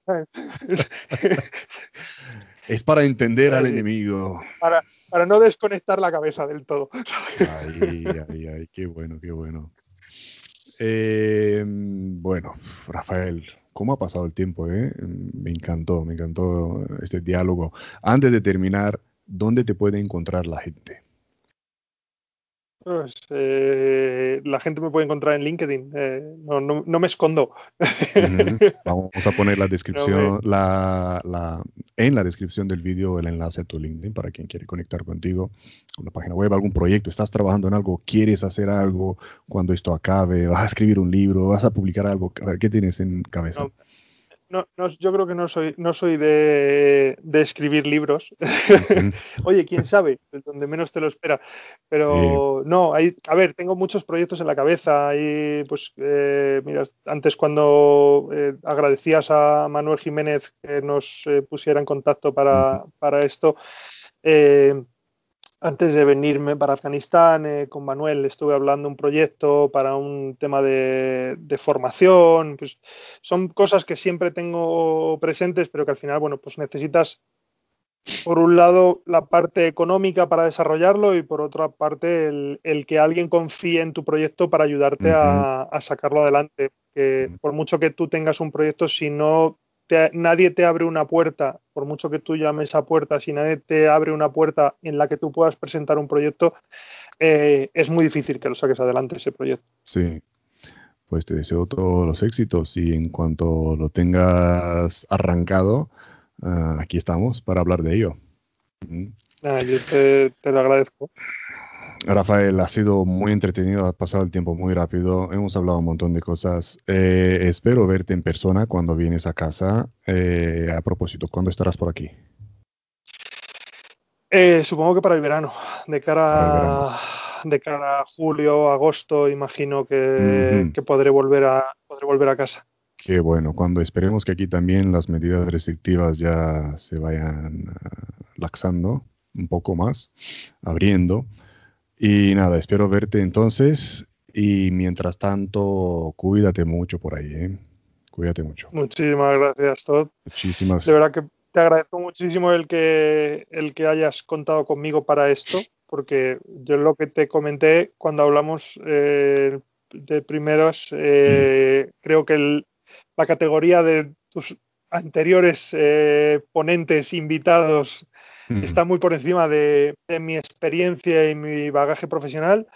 es para entender al enemigo. Para, para no desconectar la cabeza del todo. Ay, ay, ay, qué bueno, qué bueno. bueno, Rafael, ¿cómo ha pasado el tiempo? Me encantó, me encantó este diálogo. Antes de terminar, ¿dónde te puede encontrar la gente? Pues, eh, la gente me puede encontrar en LinkedIn. Eh, no, me escondo. [laughs] Vamos a poner la descripción, la, en la descripción del vídeo el enlace a tu LinkedIn para quien quiere conectar contigo con la página web, algún proyecto, estás trabajando en algo, quieres hacer algo cuando esto acabe, vas a escribir un libro, vas a publicar algo. ¿Qué tienes en cabeza? no, yo creo que no soy, no soy de, escribir libros. [laughs] Oye, quién sabe, donde menos te lo espera. Pero no, hay, a ver, tengo muchos proyectos en la cabeza. Y pues, eh, mira, antes cuando eh, agradecías a Manuel Jiménez que nos eh, pusiera en contacto para, para esto antes de venirme para Afganistán, eh, con Manuel estuve hablando un proyecto para un tema de, formación. Pues son cosas que siempre tengo presentes, pero que al final, bueno, pues necesitas, por un lado, la parte económica para desarrollarlo y por otra parte, el, que alguien confíe en tu proyecto para ayudarte a, sacarlo adelante. Que por mucho que tú tengas un proyecto, si no nadie te abre una puerta, por mucho que tú llames a puerta, si nadie te abre una puerta en la que tú puedas presentar un proyecto, eh, es muy difícil que lo saques adelante ese proyecto. Sí, pues te deseo todos los éxitos y en cuanto lo tengas arrancado, ah, aquí estamos para hablar de ello. yo te lo agradezco. Rafael, ha sido muy entretenido, ha pasado el tiempo muy rápido, hemos hablado un montón de cosas. Eh, espero verte en persona cuando vienes a casa. Eh, a propósito, ¿cuándo estarás por aquí? Eh, supongo que para el verano, de cara, de cara a julio, agosto, imagino que, podré, volver a, podré volver a casa. Qué bueno, cuando esperemos que aquí también las medidas restrictivas ya se vayan laxando un poco más, abriendo. Y nada, espero verte entonces. Y mientras tanto, cuídate mucho por ahí, ¿eh? Cuídate mucho. Muchísimas gracias, Todd. Muchísimas. De verdad que te agradezco muchísimo el que, el que hayas contado conmigo para esto, porque yo lo que te comenté cuando hablamos eh, de primeros, eh, mm. creo que la categoría de tus anteriores eh, ponentes invitados está muy por encima de, mi experiencia y mi bagaje profesional.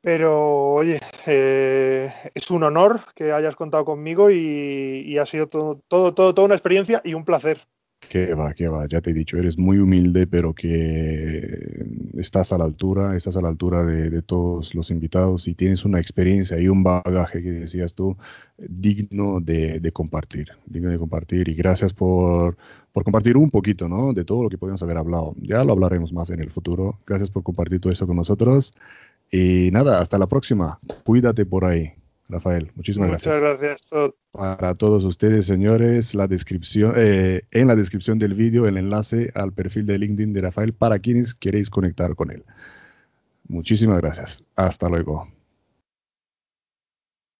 Pero oye, eh, es un honor que hayas contado conmigo y, ha sido todo, todo, todo, toda una experiencia y un placer. Que va, que va, ya te he dicho, eres muy humilde, pero que estás a la altura, estás a la altura de, todos los invitados y tienes una experiencia y un bagaje que decías tú digno de, compartir, digno de compartir. Y gracias por, por, compartir un poquito, ¿no? De todo lo que podemos haber hablado. Ya lo hablaremos más en el futuro. Gracias por compartir todo eso con nosotros. Y nada, hasta la próxima. Cuídate por ahí. Rafael, muchísimas gracias. Muchas gracias. Para todos ustedes, señores, la descripción, eh, en la descripción del vídeo el enlace al perfil de LinkedIn de Rafael para quienes queréis conectar con él. Muchísimas gracias. Hasta luego.